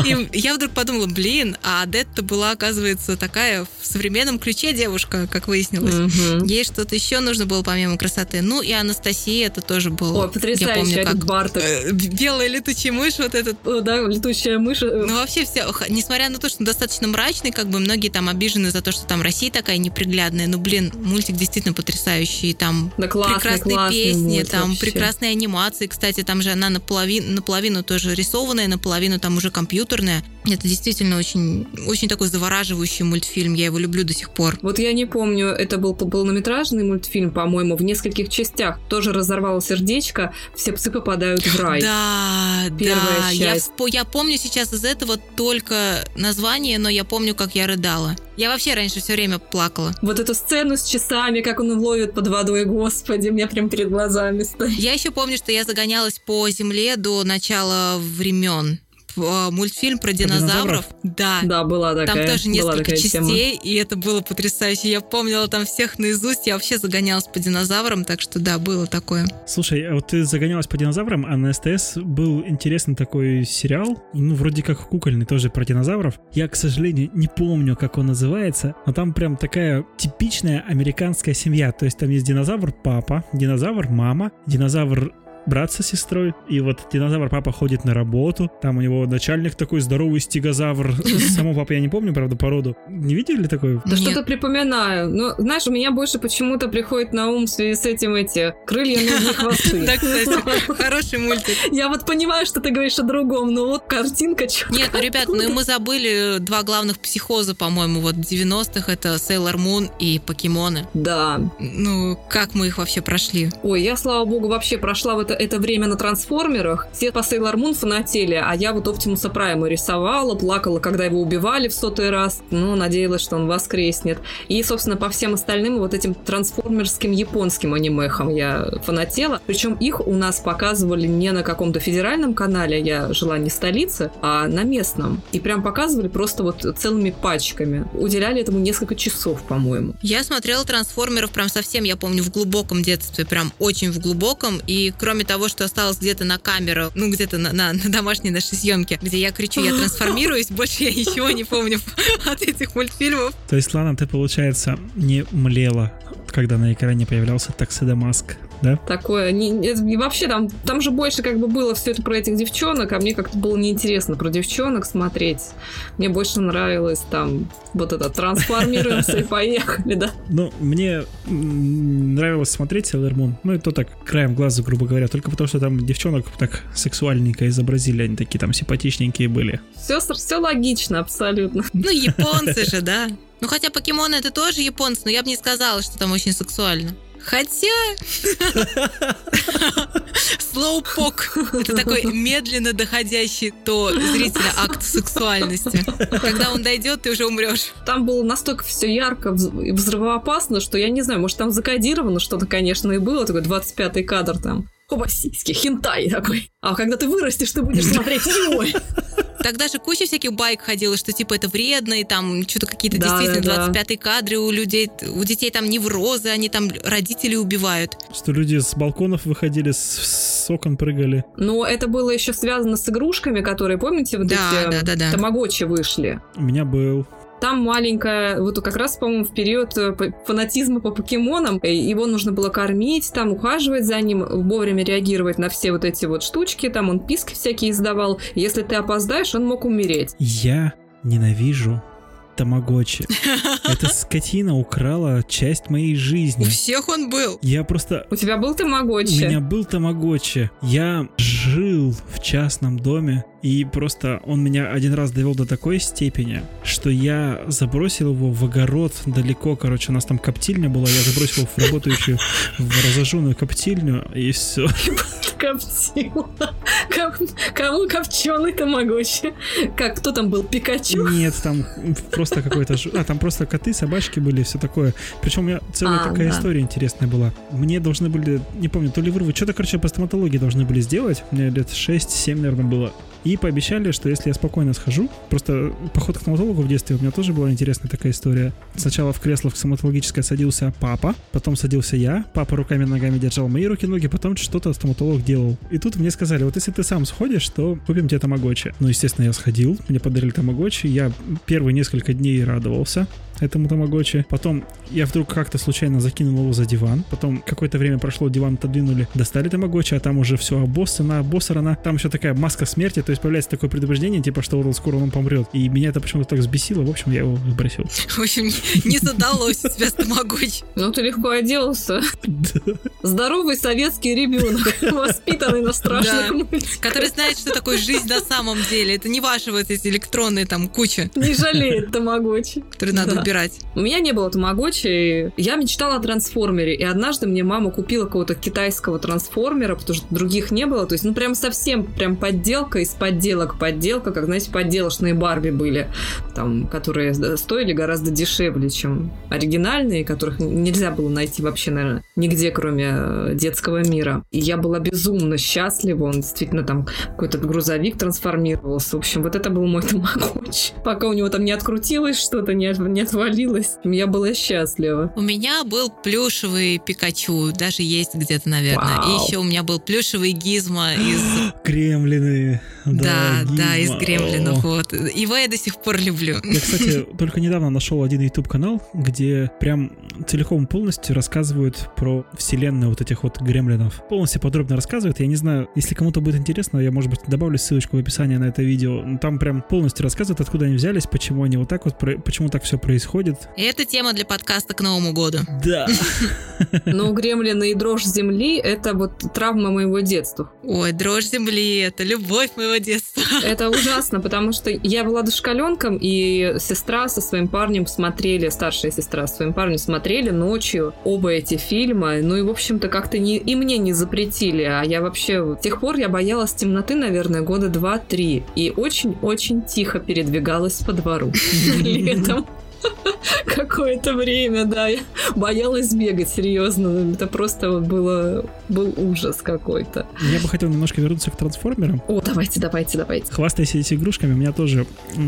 И я вдруг подумала, блин, а Адетта была, оказывается, такая в современном ключе девушка, как выяснилось. Ей что-то еще нужно было помимо красоты. Ну и Анастасия это тоже было. Ой, потрясающе, Я помню, как Барток. э, белая летучая мышь, вот этот О, Да, летучая мышь. э, ну, вообще все, несмотря на то, что достаточно мрачный, как бы многие там обижены за то, что там Россия такая неприглядная. Ну, блин, мультик действительно потрясающий. Там Да классный, прекрасные классный песни, мульт там вообще. прекрасные анимации. Кстати, там же она наполовину, наполовину тоже рисованная, наполовину там уже компьютерная. Это действительно очень, очень такой завораживающий мультфильм. Я его люблю до сих пор. Вот я не помню, это был полнометражный мультфильм, по-моему, в нескольких частях. Тоже разорвало сердечко, все псы попадают в рай. Да, Первая да. Я, часть. вспо- я помню сейчас из этого только название, но я помню, как я рыдала. Я вообще раньше все время плакала. Вот эту сцену с часами, как он ловит под водой, господи, мне прям перед глазами стоит. Я еще помню, что я загонялась по земле до начала времен. П- Мультфильм про динозавров? динозавров. Да. Да, была Там такая, тоже была несколько такая тема. частей, и это было потрясающе. Я помнила там всех наизусть, я вообще загонялась по динозаврам, так что да, было такое. Слушай, а вот ты загонялась по динозаврам, а на СТС был интересный такой сериал, ну, вроде как кукольный, тоже про динозавров. Я, к сожалению, не помню, как он называется, но там прям такая типичная американская семья. То есть там есть динозавр папа, динозавр мама, динозавр брат со сестрой, и вот динозавр папа ходит на работу, там у него начальник такой здоровый стегозавр, [laughs] самого папа я не помню, правда, породу. Не видели такой? Да что-то припоминаю. Но, знаешь, у меня больше почему-то приходит на ум в связи с этим эти крылья, ноги, хвосты. [laughs] Да, кстати, [laughs] хороший мультик. Я вот понимаю, что ты говоришь о другом, но вот картинка что Нет, ну, ребят, ну и мы забыли два главных психоза, по-моему, вот 90-х, это Sailor Moon и покемоны. Да. Ну, как мы их вообще прошли? Ой, я, слава богу, вообще прошла в это, это время на трансформерах. Все по Sailor Moon фанатели, а я вот Оптимуса Прайма рисовала, плакала, когда его убивали в сотый раз. Ну, надеялась, что он воскреснет. И, собственно, по всем остальным вот этим трансформерским японским анимехам я фанатела. Причем их у нас показывали не на каком-то федеральном канале, я жила не в столице, а на местном. И прям показывали просто вот целыми пачками. Уделяли этому несколько часов, по-моему. Я смотрела трансформеров прям совсем, я помню, в глубоком детстве, прям очень в глубоком. И кроме того, что осталось где-то на камеру, ну, где-то на, на- на домашней нашей съемке, где я кричу, я трансформируюсь, больше я ничего не помню [laughs] от этих мультфильмов. То есть, ладно, ты, получается, не млела, когда на экране появлялся Таксидомаск, да? такое. Не, не- вообще там, там же больше как бы было все это про этих девчонок, а мне как-то было неинтересно про девчонок смотреть. Мне больше нравилось там вот это трансформируемся и поехали, да. Ну, мне нравилось смотреть Sailor Moon, ну, и то так, краем глаза, грубо говоря, только потому что там девчонок так сексуальненько изобразили, они такие там симпатичненькие были. Все, все логично, абсолютно. Ну, японцы же, да. Ну, хотя покемоны это тоже японцы, но я бы не сказала, что там очень сексуально. Хотя... Слоупок. Это такой медленно доходящий до зрителя акт сексуальности. Когда он дойдет, ты уже умрешь. Там было настолько все ярко и взрывоопасно, что я не знаю, может там закодировано что-то, конечно, и было, такой 25-й кадр там. Оба хентай такой. А когда ты вырастешь, ты будешь смотреть его. Тогда же куча всяких байк ходила, что типа это вредно, и там что-то какие-то Да, действительно да, да. 25-й кадры у людей, у детей там неврозы, они там родителей убивают. Что люди с балконов выходили, с, с окон прыгали. Но это было еще связано с игрушками, которые, помните, вот Да, эти да, да, да. тамагочи вышли. У меня был. Там маленькая, вот как раз, по-моему, в период э, фанатизма по покемонам, э, его нужно было кормить, там ухаживать за ним, вовремя реагировать на все вот эти вот штучки, там он писки всякие издавал. Если ты опоздаешь, он мог умереть. Я ненавижу Тамагочи. [laughs] Эта скотина украла часть моей У жизни. всех он был. Я просто... У тебя был У тамагочи? меня был Тамагочи. Я жил в частном доме, и просто он меня один раз довел до такой степени, что я забросил его в огород далеко. Короче, у нас там коптильня была, я забросил его в работающую, в разожженную коптильню, и все. Коптила. Коп- Кому копченый тамагочи? Как, кто там был? Пикачу? Нет, там просто какой-то... А, там просто коты, собачки были, все такое. Причем у меня целая А, такая да. история интересная была. Мне должны были, не помню, то ли вырвать, что-то, короче, по стоматологии должны были сделать. Мне лет 6-7, наверное, было. И пообещали, что если я спокойно схожу, просто поход к стоматологу в детстве у меня тоже была интересная такая история. Сначала в кресло в стоматологическое садился папа, потом садился я, папа руками и ногами держал мои руки-ноги, потом что-то стоматолог делал. И тут мне сказали, вот если ты сам сходишь, то купим тебе тамагочи. Ну, естественно, я сходил, мне подарили тамагочи, я первые несколько дней радовался этому тамагочи. Потом я вдруг как-то случайно закинул его за диван. Потом какое-то время прошло, диван отодвинули, достали тамагочи, а там уже все обоссано, обоссрано. Там еще такая маска смерти, то есть появляется такое предупреждение, типа, что вот скоро он помрет. И меня это почему-то так взбесило, в общем, я его выбросил. [laughs] В общем, не- задалось у тебя с тамагочи. Ну, ты легко оделся. Здоровый советский ребенок, [laughs] воспитанный на страшных. Который знает, что такое жизнь на самом деле. Это не ваши вот эти электронные там куча, Не жалеет тамагочи. которые надо Да. убирать. У меня не было тамагочи. Я мечтала о трансформере. И однажды мне мама купила какого-то китайского трансформера, потому что других не было. То есть, ну, прям совсем прям подделка из подделок. Подделка, как, знаете, подделочные Барби были. Там, которые стоили гораздо дешевле, чем оригинальные, которых нельзя было найти вообще, наверное, нигде, кроме э, детского мира. И я была безумно счастлива. Он действительно там какой-то грузовик трансформировался. В общем, вот это был мой тамагочи. [laughs] Пока у него там не открутилось что-то, не, не отвалилось, я была счастлива. У меня был плюшевый Пикачу, даже есть где-то, наверное. Вау. И еще у меня был плюшевый Гизмо из... [gasps] Кремлины. Да, да, из Гизмо. Гремлинов, О. вот. Его я до сих пор люблю. Я, кстати, [laughs] только недавно нашел один YouTube канал, где прям целиком полностью рассказывают про вселенную вот этих вот гремлинов. Полностью подробно рассказывают. Я не знаю, если кому-то будет интересно, я, может быть, добавлю ссылочку в описании на это видео. Ну, Там прям полностью рассказывают, откуда они взялись, почему они вот так вот, почему так все происходит. И это тема для подкаста к Новому году. Да. [laughs] Но гремлины и дрожь земли — это вот травма моего детства. Ой, дрожь земли, это любовь моего детства. [laughs] Это ужасно, потому что я была дошкаленком, и сестра со своим парнем смотрели, старшая сестра со своим парнем смотрели ночью оба эти фильма. Ну и, в общем-то, как-то не, и мне не запретили. А я вообще... С тех пор я боялась темноты, наверное, года два-три. И очень-очень тихо передвигалась по двору [laughs] летом. [laughs] Какое-то время, да, я боялась бегать, серьезно. Это просто вот было, был ужас какой-то. Я бы хотел немножко вернуться к трансформерам. О, давайте, давайте, давайте. Хвастаясь этими игрушками, у меня тоже,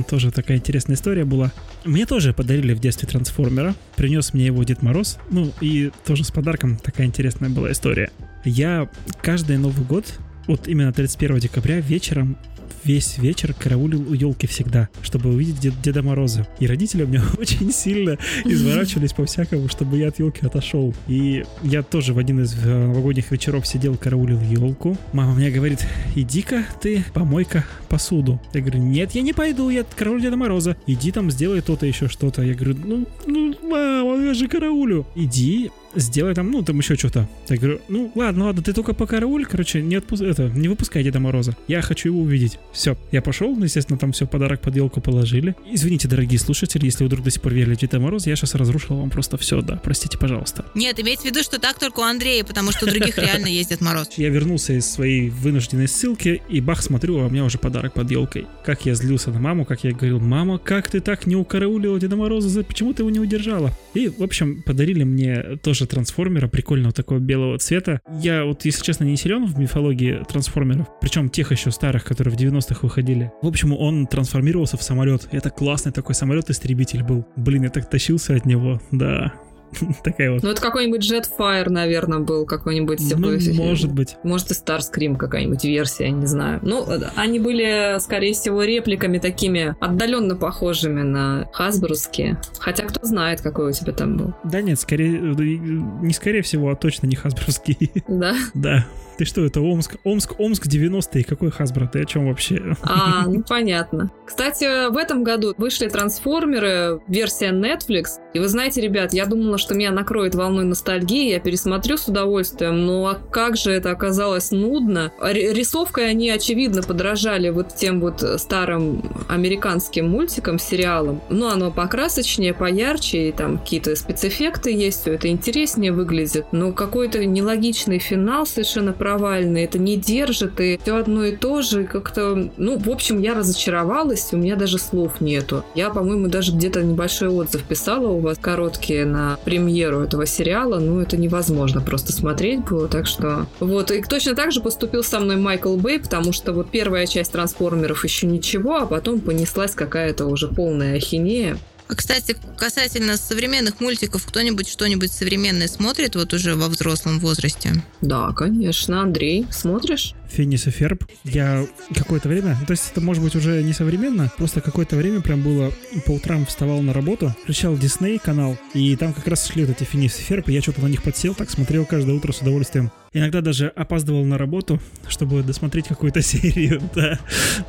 тоже такая интересная история была. Мне тоже подарили в детстве трансформера. Принес мне его Дед Мороз. Ну, и тоже с подарком такая интересная была история. Я каждый Новый год, вот именно 31 декабря вечером весь вечер караулил у елки всегда, чтобы увидеть Дед- Деда Мороза. И родители у меня [laughs] очень сильно изворачивались по-всякому, чтобы я от елки отошел. И я тоже в один из э, новогодних вечеров сидел, караулил елку. Мама мне говорит, иди-ка ты, помой-ка посуду. Я говорю, нет, я не пойду, я караулю Деда Мороза. Иди там, сделай то-то, еще что-то. Я говорю, ну, ну, мама, я же караулю. Иди, сделай там, ну, там еще что-то. Я говорю, ну, ладно, ладно, ты только покарауль, короче, не, отпу- это, не выпускай Деда Мороза. Я хочу его увидеть. Все, я пошел, ну, естественно, там все, подарок под елку положили. Извините, дорогие слушатели, если вы вдруг до сих пор верили в Деда Мороза, я сейчас разрушил вам просто все, да, простите, пожалуйста. Нет, имейте в виду, что так только у Андрея, потому что у других [laughs] реально есть Дед Мороз. Я вернулся из своей вынужденной ссылки, и бах, смотрю, а у меня уже подарок под елкой. Как я злился на маму, как я говорил, мама, как ты так не укараулила Деда Мороза, за- почему ты его не удержала? И, в общем, подарили мне тоже трансформера, прикольного такого белого цвета. Я вот, если честно, не силен в мифологии трансформеров, причем тех еще старых, которые в 90-х выходили. В общем, он трансформировался в самолет. Это классный такой самолет-истребитель был. Блин, я так тащился от него, да. [laughs] Такая вот. Ну, это какой-нибудь Jetfire, наверное, был какой-нибудь. Ну, может быть. Может, и Starscream какая-нибудь версия, я не знаю. Ну, они были, скорее всего, репликами такими отдаленно похожими на хасбрусские. Хотя кто знает, какой у тебя там был. Да нет, скорее, э, не скорее всего, а точно не Хасбровский. Да? [laughs] Да. Ты что, это Омск? Омск, Омск 90-е. Какой Хасбро? Ты о чем вообще? А, ну понятно. Кстати, в этом году вышли трансформеры, версия Netflix. И вы знаете, ребят, я думала, что меня накроет волной ностальгии, я пересмотрю с удовольствием, но а как же это оказалось нудно. Р- рисовкой они, очевидно, подражали вот тем вот старым американским мультикам, сериалам. Но оно покрасочнее, поярче, и там какие-то спецэффекты есть, все это интереснее выглядит. Но какой-то нелогичный финал совершенно провальный, это не держит, и все одно и то же, как-то... Ну, в общем, я разочаровалась, у меня даже слов нету. Я, по-моему, даже где-то небольшой отзыв писала у вас, короткие, на премьеру этого сериала, ну, это невозможно просто смотреть было, так что... Вот, и точно так же поступил со мной Майкл Бэй, потому что вот первая часть трансформеров еще ничего, а потом понеслась какая-то уже полная ахинея. А, кстати, касательно современных мультиков, кто-нибудь что-нибудь современное смотрит вот уже во взрослом возрасте? Да, конечно. Андрей, смотришь? Финис и Ферб. Я какое-то время, ну, то есть это может быть уже не современно, просто какое-то время прям было, по утрам вставал на работу, включал Дисней канал, и там как раз шли вот эти Финис и Ферб, и я что-то на них подсел, так смотрел каждое утро с удовольствием. Иногда даже опаздывал на работу, чтобы досмотреть какую-то [laughs] серию, да.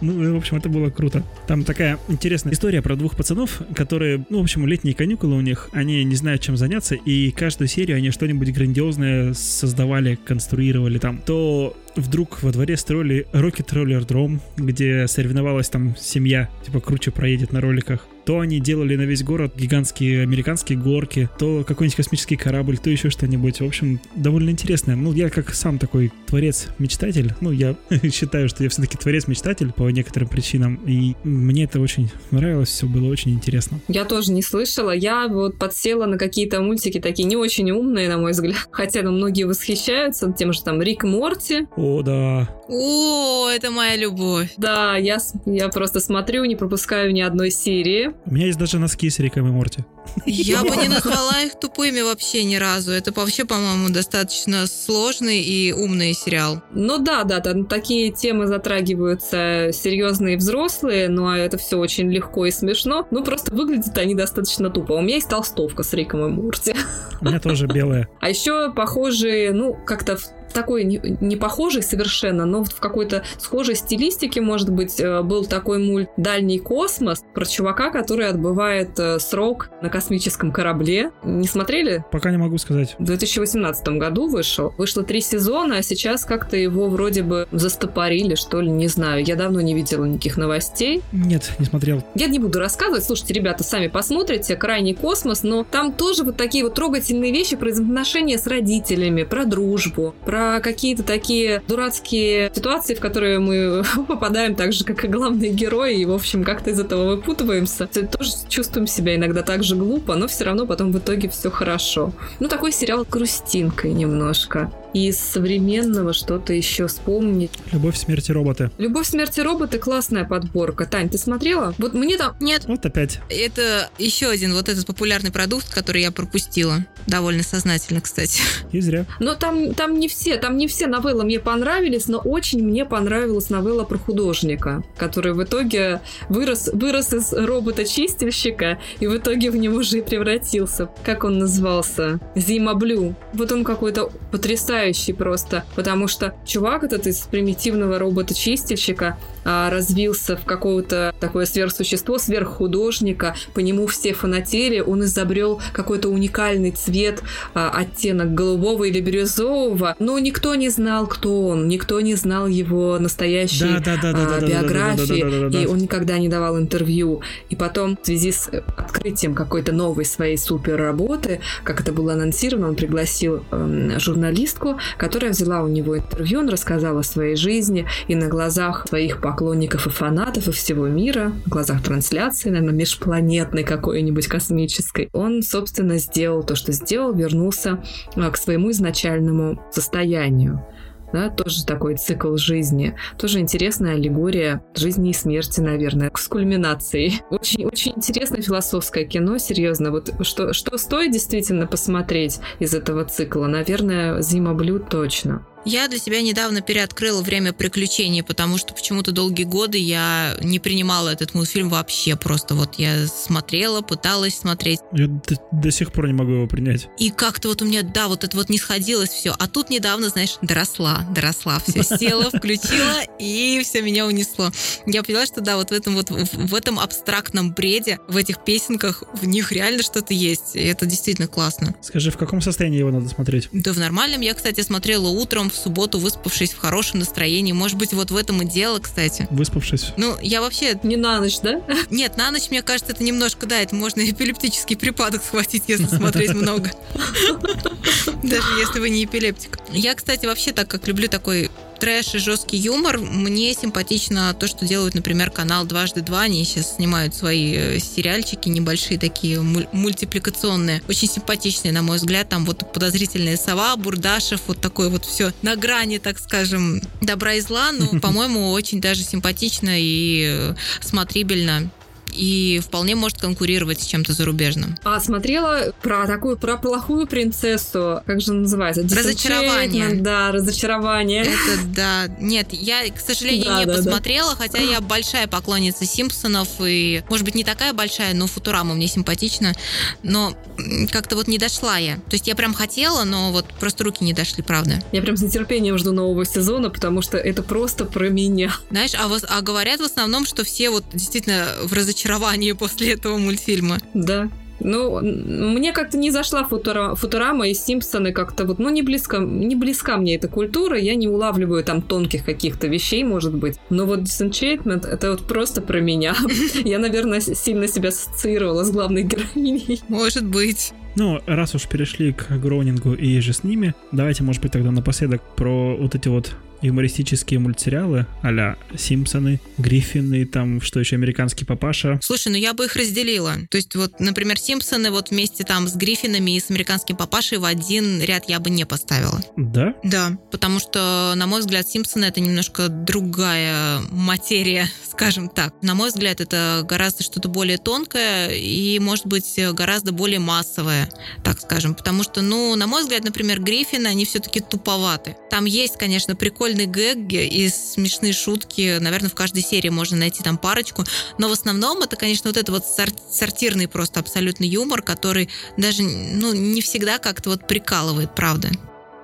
Ну, в общем, это было круто. Там такая интересная история про двух пацанов, которые, ну, в общем, летние каникулы у них, они не знают, чем заняться, и каждую серию они что-нибудь грандиозное создавали, конструировали там. То вдруг во дворе строили Rocket Roller Drome, где соревновалась там семья, типа круче проедет на роликах. То они делали на весь город гигантские американские горки, то какой-нибудь космический корабль, то еще что-нибудь. В общем, довольно интересно. Ну, я как сам такой творец-мечтатель, ну, я [laughs] считаю, что я все-таки творец-мечтатель по некоторым причинам, и мне это очень нравилось, все было очень интересно. Я тоже не слышала. Я вот подсела на какие-то мультики такие не очень умные, на мой взгляд. [laughs] Хотя ну, многие восхищаются тем же там Рик Морти. О, да. О, это моя любовь. Да, я, я просто смотрю, не пропускаю ни одной серии. У меня есть даже носки с Риком и Морти. Я бы не [laughs] назвала их тупыми вообще ни разу. Это вообще, по-моему, достаточно сложный и умный сериал. Ну да, да, там такие темы затрагиваются серьезные и взрослые, но это все очень легко и смешно. Ну просто выглядят они достаточно тупо. У меня есть толстовка с Риком и Морти. У меня тоже белая. А еще похожие, ну, как-то в такой не, не похожий совершенно, но вот в какой-то схожей стилистике, может быть, э, был такой мульт «Дальний космос» про чувака, который отбывает э, срок на космическом корабле. Не смотрели? Пока не могу сказать. В 2018 году вышел. Вышло три сезона, а сейчас как-то его вроде бы застопорили, что ли, не знаю. Я давно не видела никаких новостей. Нет, не смотрел. Я не буду рассказывать, слушайте, ребята, сами посмотрите «Крайний космос», но там тоже вот такие вот трогательные вещи про взаимоотношения с родителями, про дружбу, про какие-то такие дурацкие ситуации, в которые мы [laughs] попадаем так же, как и главные герои, и, в общем, как-то из этого выпутываемся. То Тоже чувствуем себя иногда так же глупо, но все равно потом в итоге все хорошо. Ну, такой сериал грустинкой немножко. И из современного что-то еще вспомнить. Любовь, смерть и роботы. «Любовь, смерти роботы» — классная подборка. Тань, ты смотрела? Вот мне там Нет, Вот опять. это еще один вот этот популярный продукт, который я пропустила. Довольно сознательно, кстати. И зря. Но там, там не все, там не все новеллы мне понравились, но очень мне понравилась новелла про художника, который в итоге вырос, вырос из робота-чистильщика и в итоге в него же и превратился. Как он назывался? Зима Блю. Вот он какой-то потрясающий просто, потому что чувак этот из примитивного робота-чистильщика а, развился в какого-то такое сверхсущество, сверххудожника, по нему все фанатели, он изобрел какой-то уникальный цвет, а, оттенок голубого или бирюзового, но никто не знал, кто он, никто не знал его настоящей а, биографии, и он никогда не давал интервью. И потом, в связи с э, открытием какой-то новой своей супер работы, как это было анонсировано, он пригласил эм, журналистку, которая взяла у него интервью, он рассказал о своей жизни, и на глазах своих поклонников и фанатов и всего мира, в глазах трансляции, наверное, межпланетной какой-нибудь космической, он, собственно, сделал то, что сделал, вернулся а, к своему изначальному состоянию. Да, тоже такой цикл жизни, тоже интересная аллегория жизни и смерти, наверное, с кульминацией. Очень, очень интересное философское кино, серьезно. Вот что, что стоит действительно посмотреть из этого цикла? Наверное, «Зима блюд» точно. Я для себя недавно переоткрыла «Время приключений», потому что почему-то долгие годы я не принимала этот мультфильм вообще. Просто вот я смотрела, пыталась смотреть. Я до, до сих пор не могу его принять. И как-то вот у меня, да, вот это вот не сходилось все. А тут недавно, знаешь, доросла, доросла, все [laughs] села, включила, и все меня унесло. Я поняла, что да, вот в этом вот, в этом абстрактном бреде, в этих песенках, в них реально что-то есть. И это действительно классно. Скажи, в каком состоянии его надо смотреть? Да в нормальном. Я, кстати, смотрела утром, в субботу, выспавшись в хорошем настроении. Может быть, вот в этом и дело, кстати. Выспавшись? Ну, я вообще... Не на ночь, да? Нет, на ночь, мне кажется, это немножко, да, это можно эпилептический припадок схватить, если смотреть много. [laughs] Даже если вы не эпилептик. Я, кстати, вообще так как люблю такой трэш и жесткий юмор. Мне симпатично то, что делают, например, канал «Дважды два». Они сейчас снимают свои э, сериальчики небольшие, такие мультипликационные. Очень симпатичные, на мой взгляд. Там вот подозрительная сова, Бурдашев, вот такое вот все на грани, так скажем, добра и зла. Но, [laughs] по-моему, очень даже симпатично и э, смотрибельно и вполне может конкурировать с чем-то зарубежным. А смотрела про такую, про плохую принцессу, как же называется? Разочарование. Да, разочарование. Это да. Нет, я, к сожалению, да, не да, посмотрела, да. хотя я большая поклонница Симпсонов, и, может быть, не такая большая, но Футурама мне симпатична, но как-то вот не дошла я. То есть я прям хотела, но вот просто руки не дошли, правда. Я прям с нетерпением жду нового сезона, потому что это просто про меня. Знаешь, а, вот, а говорят в основном, что все вот действительно в разочаровании разочарование после этого мультфильма. Да. Ну, мне как-то не зашла Футура, Футурама и Симпсоны как-то вот, ну, не близко, не близка мне эта культура, я не улавливаю там тонких каких-то вещей, может быть. Но вот Disenchantment — это вот просто про меня. [laughs] Я, наверное, сильно себя ассоциировала с главной героиней. Может быть. Ну, раз уж перешли к Гроунингу и же с ними, давайте, может быть, тогда напоследок про вот эти вот юмористические мультсериалы а-ля Симпсоны, Гриффины, там, что еще, Американский папаша. Слушай, ну я бы их разделила. То есть вот, например, Симпсоны вот вместе там с Гриффинами и с Американским папашей в один ряд я бы не поставила. Да? Да, потому что, на мой взгляд, Симпсоны это немножко другая материя, [laughs] скажем так. На мой взгляд, это гораздо что-то более тонкое и, может быть, гораздо более массовое, так скажем. Потому что, ну, на мой взгляд, например, Гриффины, они все-таки туповаты. Там есть, конечно, прикольные прикольный гэг и смешные шутки. Наверное, в каждой серии можно найти там парочку. Но в основном это, конечно, вот это вот сортирный просто абсолютный юмор, который даже ну, не всегда как-то вот прикалывает, правда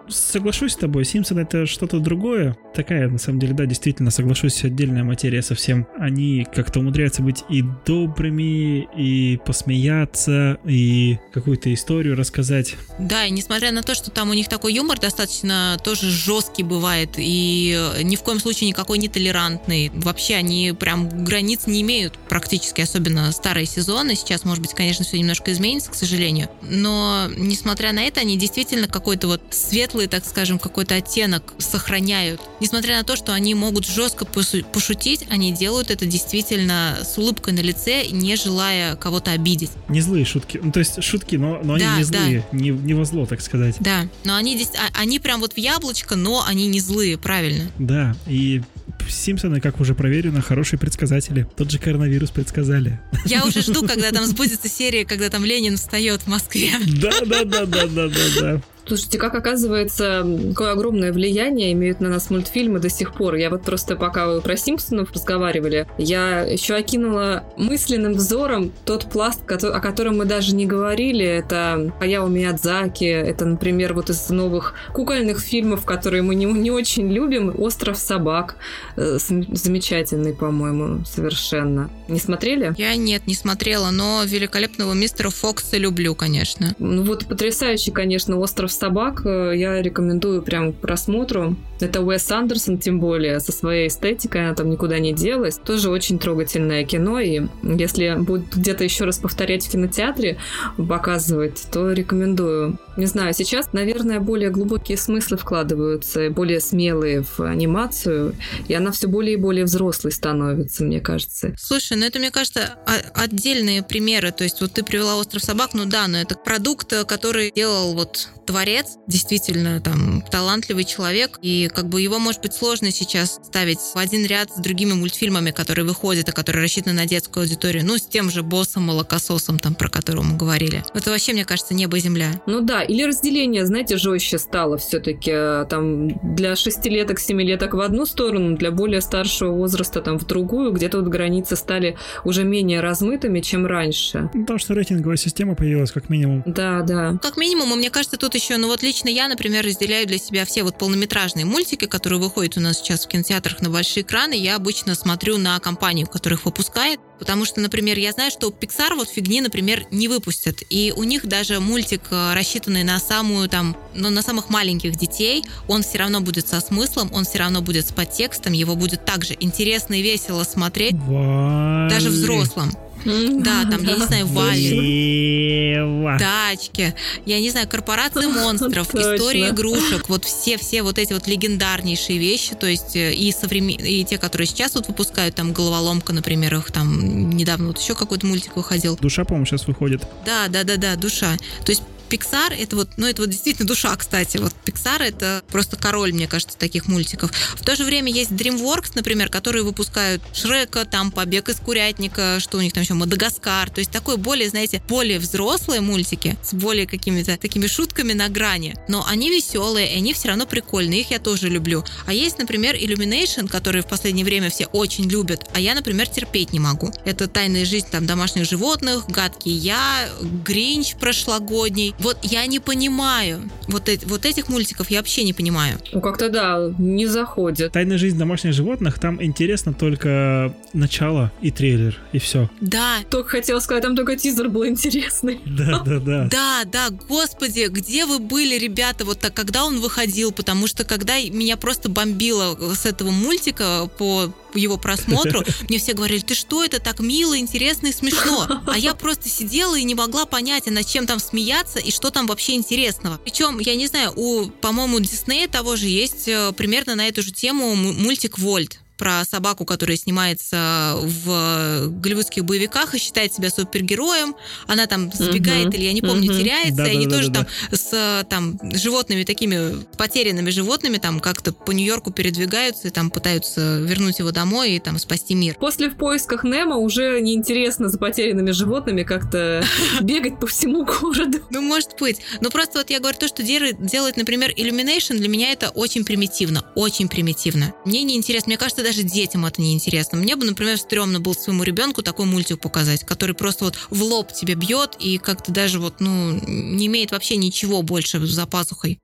соглашусь с тобой, Симпсон это что-то другое. Такая, на самом деле, да, действительно, соглашусь, отдельная материя совсем. Они как-то умудряются быть и добрыми, и посмеяться, и какую-то историю рассказать. Да, и несмотря на то, что там у них такой юмор достаточно тоже жесткий бывает, и ни в коем случае никакой не толерантный. Вообще они прям границ не имеют практически, особенно старые сезоны. Сейчас, может быть, конечно, все немножко изменится, к сожалению. Но, несмотря на это, они действительно какой-то вот светлый светлый, так скажем, какой-то оттенок сохраняют. Несмотря на то, что они могут жестко пошутить, они делают это действительно с улыбкой на лице, не желая кого-то обидеть. Не злые шутки. Ну, то есть шутки, но, но да, они не злые, да. не, не во зло, так сказать. Да, но они, здесь, а, они прям вот в яблочко, но они не злые, правильно. Да, и Симпсоны, как уже проверено, хорошие предсказатели. Тот же коронавирус предсказали. Я уже жду, когда там [laughs] сбудется серия, когда там Ленин встает в Москве. Да, да, да, да, да, да, да. Слушайте, как оказывается, какое огромное влияние имеют на нас мультфильмы до сих пор. Я вот просто пока вы про Симпсонов разговаривали, я еще окинула мысленным взором тот пласт, о котором мы даже не говорили. Это Хаяо Миядзаки, это, например, вот из новых кукольных фильмов, которые мы не, не очень любим, «Остров собак». Э, замечательный, по-моему, совершенно. Не смотрели? Я нет, не смотрела, но великолепного мистера Фокса люблю, конечно. Ну вот потрясающий, конечно, «Остров собак» э, я рекомендую прям к просмотру. Это Уэс Андерсон, тем более, со своей эстетикой, она там никуда не делась. Тоже очень трогательное кино, и если будет где-то еще раз повторять в кинотеатре, показывать, то рекомендую. Не знаю, сейчас, наверное, более глубокие смыслы вкладываются, более смелые в анимацию, и она все более и более взрослой становится, мне кажется. Слушай, ну это, мне кажется, отдельные примеры. То есть вот ты привела «Остров собак», ну да, но это продукт, который делал вот творец творец, действительно там талантливый человек, и как бы его, может быть, сложно сейчас ставить в один ряд с другими мультфильмами, которые выходят, и которые рассчитаны на детскую аудиторию, ну, с тем же боссом, молокососом, там, про которого мы говорили. Это вообще, мне кажется, небо и земля. Ну да, или разделение, знаете, жестче стало все-таки там для шестилеток, семилеток в одну сторону, для более старшего возраста там в другую, где-то вот границы стали уже менее размытыми, чем раньше. Ну, потому что рейтинговая система появилась как минимум. Да, да. Как минимум, и мне кажется, тут еще, ну вот лично я, например, разделяю для себя все вот полнометражные мультики, которые выходят у нас сейчас в кинотеатрах на большие экраны. Я обычно смотрю на компанию, которая их выпускает, потому что, например, я знаю, что Pixar вот фигни, например, не выпустят. И у них даже мультик, э, рассчитанный на самую там, ну, на самых маленьких детей, он все равно будет со смыслом, он все равно будет с подтекстом, его будет также интересно и весело смотреть, Вали. даже взрослым. Да, там, я не знаю, Вали, Ева. тачки, я не знаю, корпорации монстров, истории игрушек, вот все, все вот эти вот легендарнейшие вещи, то есть э, и современ... и те, которые сейчас вот выпускают, там головоломка, например, их там недавно вот еще какой-то мультик выходил. Душа, по-моему, сейчас выходит. Да, да, да, да, душа. То есть Pixar это вот, ну это вот действительно душа, кстати. Вот Pixar это просто король, мне кажется, таких мультиков. В то же время есть DreamWorks, например, которые выпускают Шрека, там Побег из курятника, что у них там еще Мадагаскар. То есть такой более, знаете, более взрослые мультики с более какими-то такими шутками на грани. Но они веселые, и они все равно прикольные. Их я тоже люблю. А есть, например, Illumination, который в последнее время все очень любят, а я, например, терпеть не могу. Это тайная жизнь там домашних животных, гадкий я, Гринч прошлогодний. Вот я не понимаю. Вот, эти- вот этих мультиков я вообще не понимаю. Ну, как-то да, не заходит. Тайная жизнь домашних животных, там интересно только начало и трейлер, и все. Да, Только хотела сказать, там только тизер был интересный. [laughs] Да, да, да. Да, да, господи, где вы были, ребята, вот так, когда он выходил, потому что когда меня просто бомбило с этого мультика по его просмотру, [laughs] мне все говорили, ты что, это так мило, интересно и смешно. [laughs] А я просто сидела и не могла понять, а над чем там смеяться и что там вообще интересного. Причем, я не знаю, у, по-моему, Диснея того же есть э, примерно на эту же тему мультик «Вольт» про собаку, которая снимается в голливудских боевиках и считает себя супергероем. Она там сбегает Мгм. или, я не помню, Мгм. теряется, и они тоже Да-да-да-да-да. там с э, там, животными такими потерянными животными там как-то по Нью-Йорку передвигаются и там пытаются вернуть его домой и там спасти мир. После в поисках Немо уже неинтересно за потерянными животными как-то [laughs] бегать по всему городу. Ну, может быть. Но просто вот я говорю, то, что делает, делает, например, Illumination, для меня это очень примитивно. Очень примитивно. Мне не интересно. Мне кажется, даже детям это не интересно. Мне бы, например, стрёмно было своему ребенку такой мультик показать, который просто вот в лоб тебе бьет и как-то даже вот, ну, не имеет вообще ничего больше за пазухой.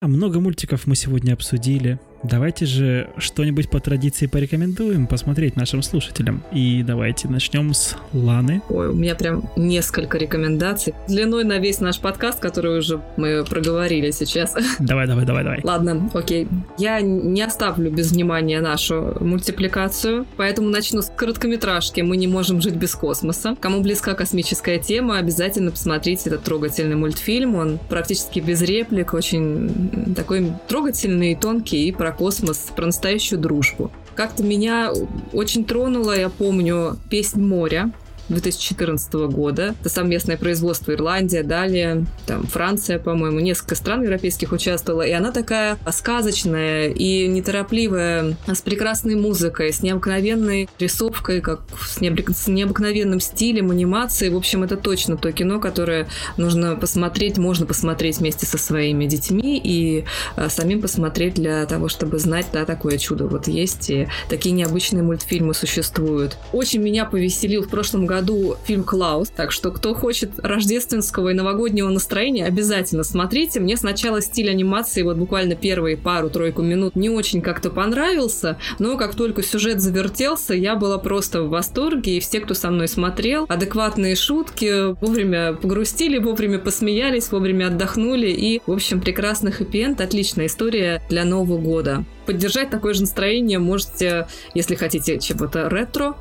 А много мультиков мы сегодня обсудили. Давайте же что-нибудь по традиции порекомендуем посмотреть нашим слушателям. И давайте начнем с Ланы. Ой, у меня прям несколько рекомендаций. Длиной на весь наш подкаст, который уже мы проговорили сейчас. [laughs] Давай, давай, давай, давай. Ладно, окей. Я не оставлю без внимания нашу мультипликацию, поэтому начну с короткометражки «Мы не можем жить без космоса». Кому близка космическая тема, обязательно посмотрите этот трогательный мультфильм. Он практически без реплик, очень такой трогательный, тонкий и про космос, про настоящую дружбу. Как-то меня очень тронуло, я помню, «Песнь моря», 2014 года. Это совместное производство Ирландия, далее там Франция, по-моему, несколько стран европейских участвовала. И она такая сказочная и неторопливая, с прекрасной музыкой, с необыкновенной рисовкой, как с, необык- с необыкновенным стилем, анимацией. В общем, это точно то кино, которое нужно посмотреть, можно посмотреть вместе со своими детьми и а, самим посмотреть для того, чтобы знать, да, такое чудо вот есть, и такие необычные мультфильмы существуют. Очень меня повеселил в прошлом году фильм «Клаус», так что кто хочет рождественского и новогоднего настроения, обязательно смотрите. Мне сначала стиль анимации, вот буквально первые пару-тройку минут не очень как-то понравился, но как только сюжет завертелся, я была просто в восторге, и все, кто со мной смотрел, адекватные шутки, вовремя погрустили, вовремя посмеялись, вовремя отдохнули, и, в общем, прекрасный хэппи-энд, отличная история для Нового года. Поддержать такое же настроение можете, если хотите чего-то ретро,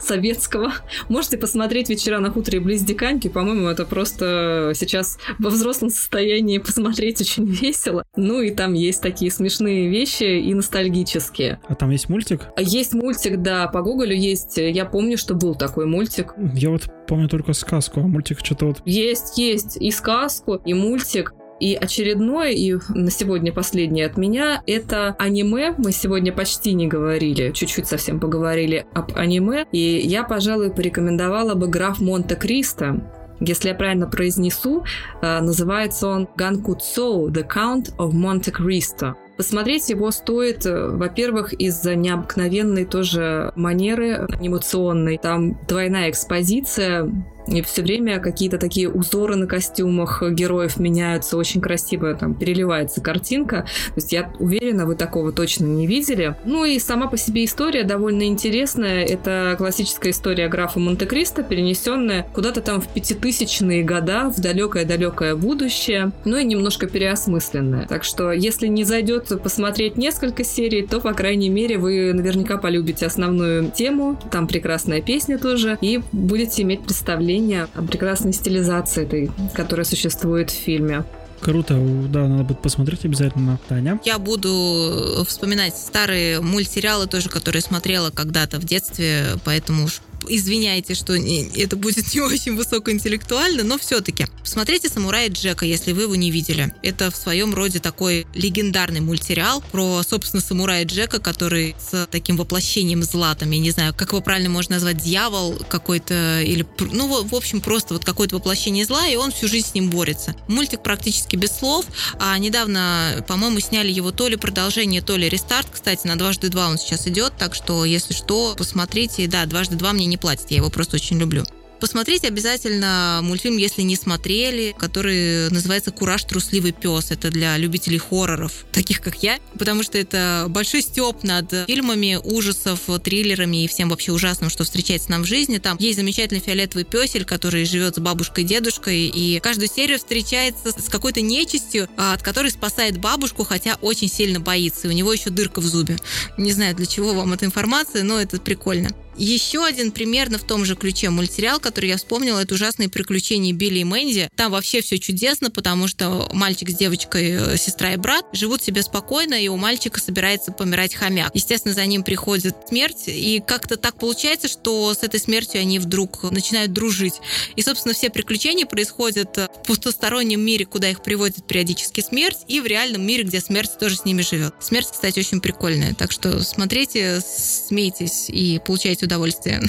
советского, можете посмотреть «Вечера на хуторе близ Диканьки». По-моему, это просто сейчас во взрослом состоянии посмотреть очень весело. Ну и там есть такие смешные вещи и ностальгические. А там есть мультик? Есть мультик, да, по Гоголю есть. Я помню, что был такой мультик. Я вот помню только сказку, а мультик что-то вот... Есть, есть и сказку, и мультик. И очередное, и на сегодня последнее от меня, это аниме. Мы сегодня почти не говорили, чуть-чуть совсем поговорили об аниме. И я, пожалуй, порекомендовала бы «Граф Монте-Кристо». Если я правильно произнесу, э, называется он «Ганкуцоу, The Count of Monte Cristo». Посмотреть его стоит, э, во-первых, из-за необыкновенной тоже манеры анимационной. Там двойная экспозиция, и все время какие-то такие узоры на костюмах героев меняются, очень красиво там переливается картинка. То есть я уверена, вы такого точно не видели. Ну и сама по себе история довольно интересная. Это классическая история графа Монте-Кристо, перенесенная куда-то там в пятитысячные года, в далекое-далекое будущее, ну и немножко переосмысленная. Так что, если не зайдет посмотреть несколько серий, то, по крайней мере, вы наверняка полюбите основную тему, там прекрасная песня тоже, и будете иметь представление о прекрасной стилизации этой, которая существует в фильме. Круто, да, надо будет посмотреть обязательно. Таня? Я буду вспоминать старые мультсериалы тоже, которые смотрела когда-то в детстве, поэтому уж извиняйте, что это будет не очень высокоинтеллектуально, но все-таки. Посмотрите «Самурай Джека», если вы его не видели. Это в своем роде такой легендарный мультсериал про, собственно, самурая Джека, который с таким воплощением зла, там, я не знаю, как его правильно можно назвать, дьявол какой-то, или, ну, в общем, просто вот какое-то воплощение зла, и он всю жизнь с ним борется. Мультик практически без слов, а недавно, по-моему, сняли его то ли продолжение, то ли рестарт, кстати, на дважды два он сейчас идет, так что, если что, посмотрите, да, дважды два мне не не платит, я его просто очень люблю. Посмотрите обязательно мультфильм, если не смотрели, который называется «Кураж. Трусливый пес». Это для любителей хорроров, таких как я, потому что это большой степ над фильмами ужасов, триллерами и всем вообще ужасным, что встречается нам в жизни. Там есть замечательный фиолетовый песель, который живет с бабушкой и дедушкой, и каждую серию встречается с какой-то нечистью, а, от которой спасает бабушку, хотя очень сильно боится, и у него еще дырка в зубе. Не знаю, для чего вам эта информация, но это прикольно. Еще один примерно в том же ключе мультсериал, который я вспомнила, это ужасные приключения Билли и Мэнди. Там вообще все чудесно, потому что мальчик с девочкой, э, сестра и брат живут себе спокойно, и у мальчика собирается помирать хомяк. Естественно, за ним приходит смерть, и как-то так получается, что с этой смертью они вдруг начинают дружить. И, собственно, все приключения происходят в пустостороннем мире, куда их приводит периодически смерть, и в реальном мире, где смерть тоже с ними живет. Смерть, кстати, очень прикольная, так что смотрите, смейтесь и получайте удовольствие.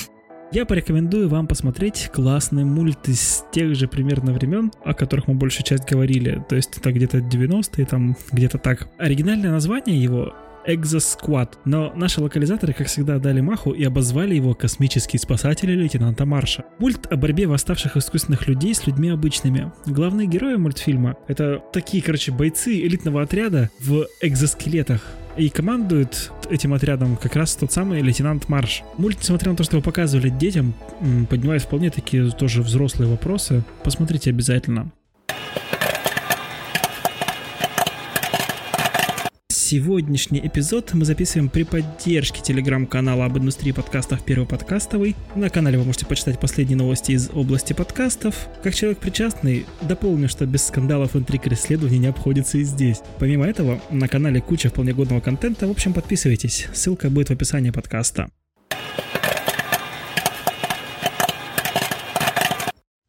Я порекомендую вам посмотреть классный мульт из тех же примерно времен, о которых мы большую часть говорили. То есть это где-то 90-е, там где-то так. Оригинальное название его Exosquad, но наши локализаторы, как всегда, дали маху и обозвали его «Космические спасатели лейтенанта Марша». Мульт о борьбе восставших искусственных людей с людьми обычными. Главные герои мультфильма — это такие, короче, бойцы элитного отряда в экзоскелетах, и командует этим отрядом как раз тот самый лейтенант Марш. Мульт, несмотря на то, что его показывали детям, поднимает вполне такие тоже взрослые вопросы. Посмотрите обязательно. Сегодняшний эпизод мы записываем при поддержке телеграм-канала об индустрии подкастов «Первый подкастовый». На канале вы можете почитать последние новости из области подкастов. Как человек причастный, дополню, что без скандалов, интриг и расследований не обходится и здесь. Помимо этого, на канале куча вполне годного контента, в общем, подписывайтесь. Ссылка будет в описании подкаста.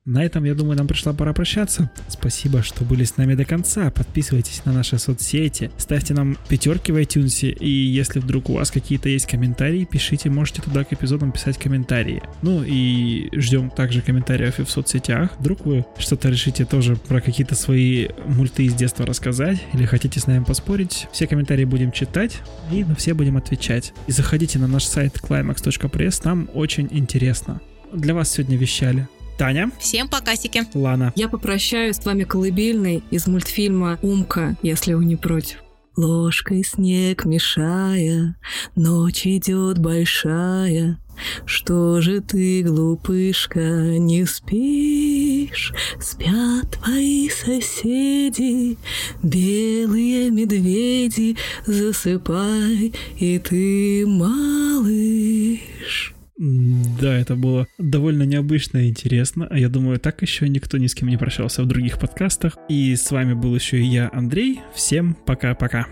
На этом, я думаю, нам пришла пора прощаться. Спасибо, что были с нами до конца. Подписывайтесь на наши соцсети, ставьте нам пятерки в iTunes, и если вдруг у вас какие-то есть комментарии, пишите, можете туда к эпизодам писать комментарии. Ну и ждем также комментариев и в соцсетях. Вдруг вы что-то решите тоже про какие-то свои мульты из детства рассказать, или хотите с нами поспорить, все комментарии будем читать и на все будем отвечать. И заходите на наш сайт climax.press, там очень интересно. Для вас сегодня вещали Таня. Всем покасики. Лана. Я попрощаюсь с вами колыбельной из мультфильма «Умка», если вы не против. Ложкой снег мешая, ночь идет большая. Что же ты, глупышка, не спишь? спят твои соседи, белые медведи, засыпай и ты, малыш. Да, это было довольно необычно и интересно. А я думаю, так еще никто ни с кем не прощался в других подкастах. И с вами был еще и я, Андрей. Всем пока-пока.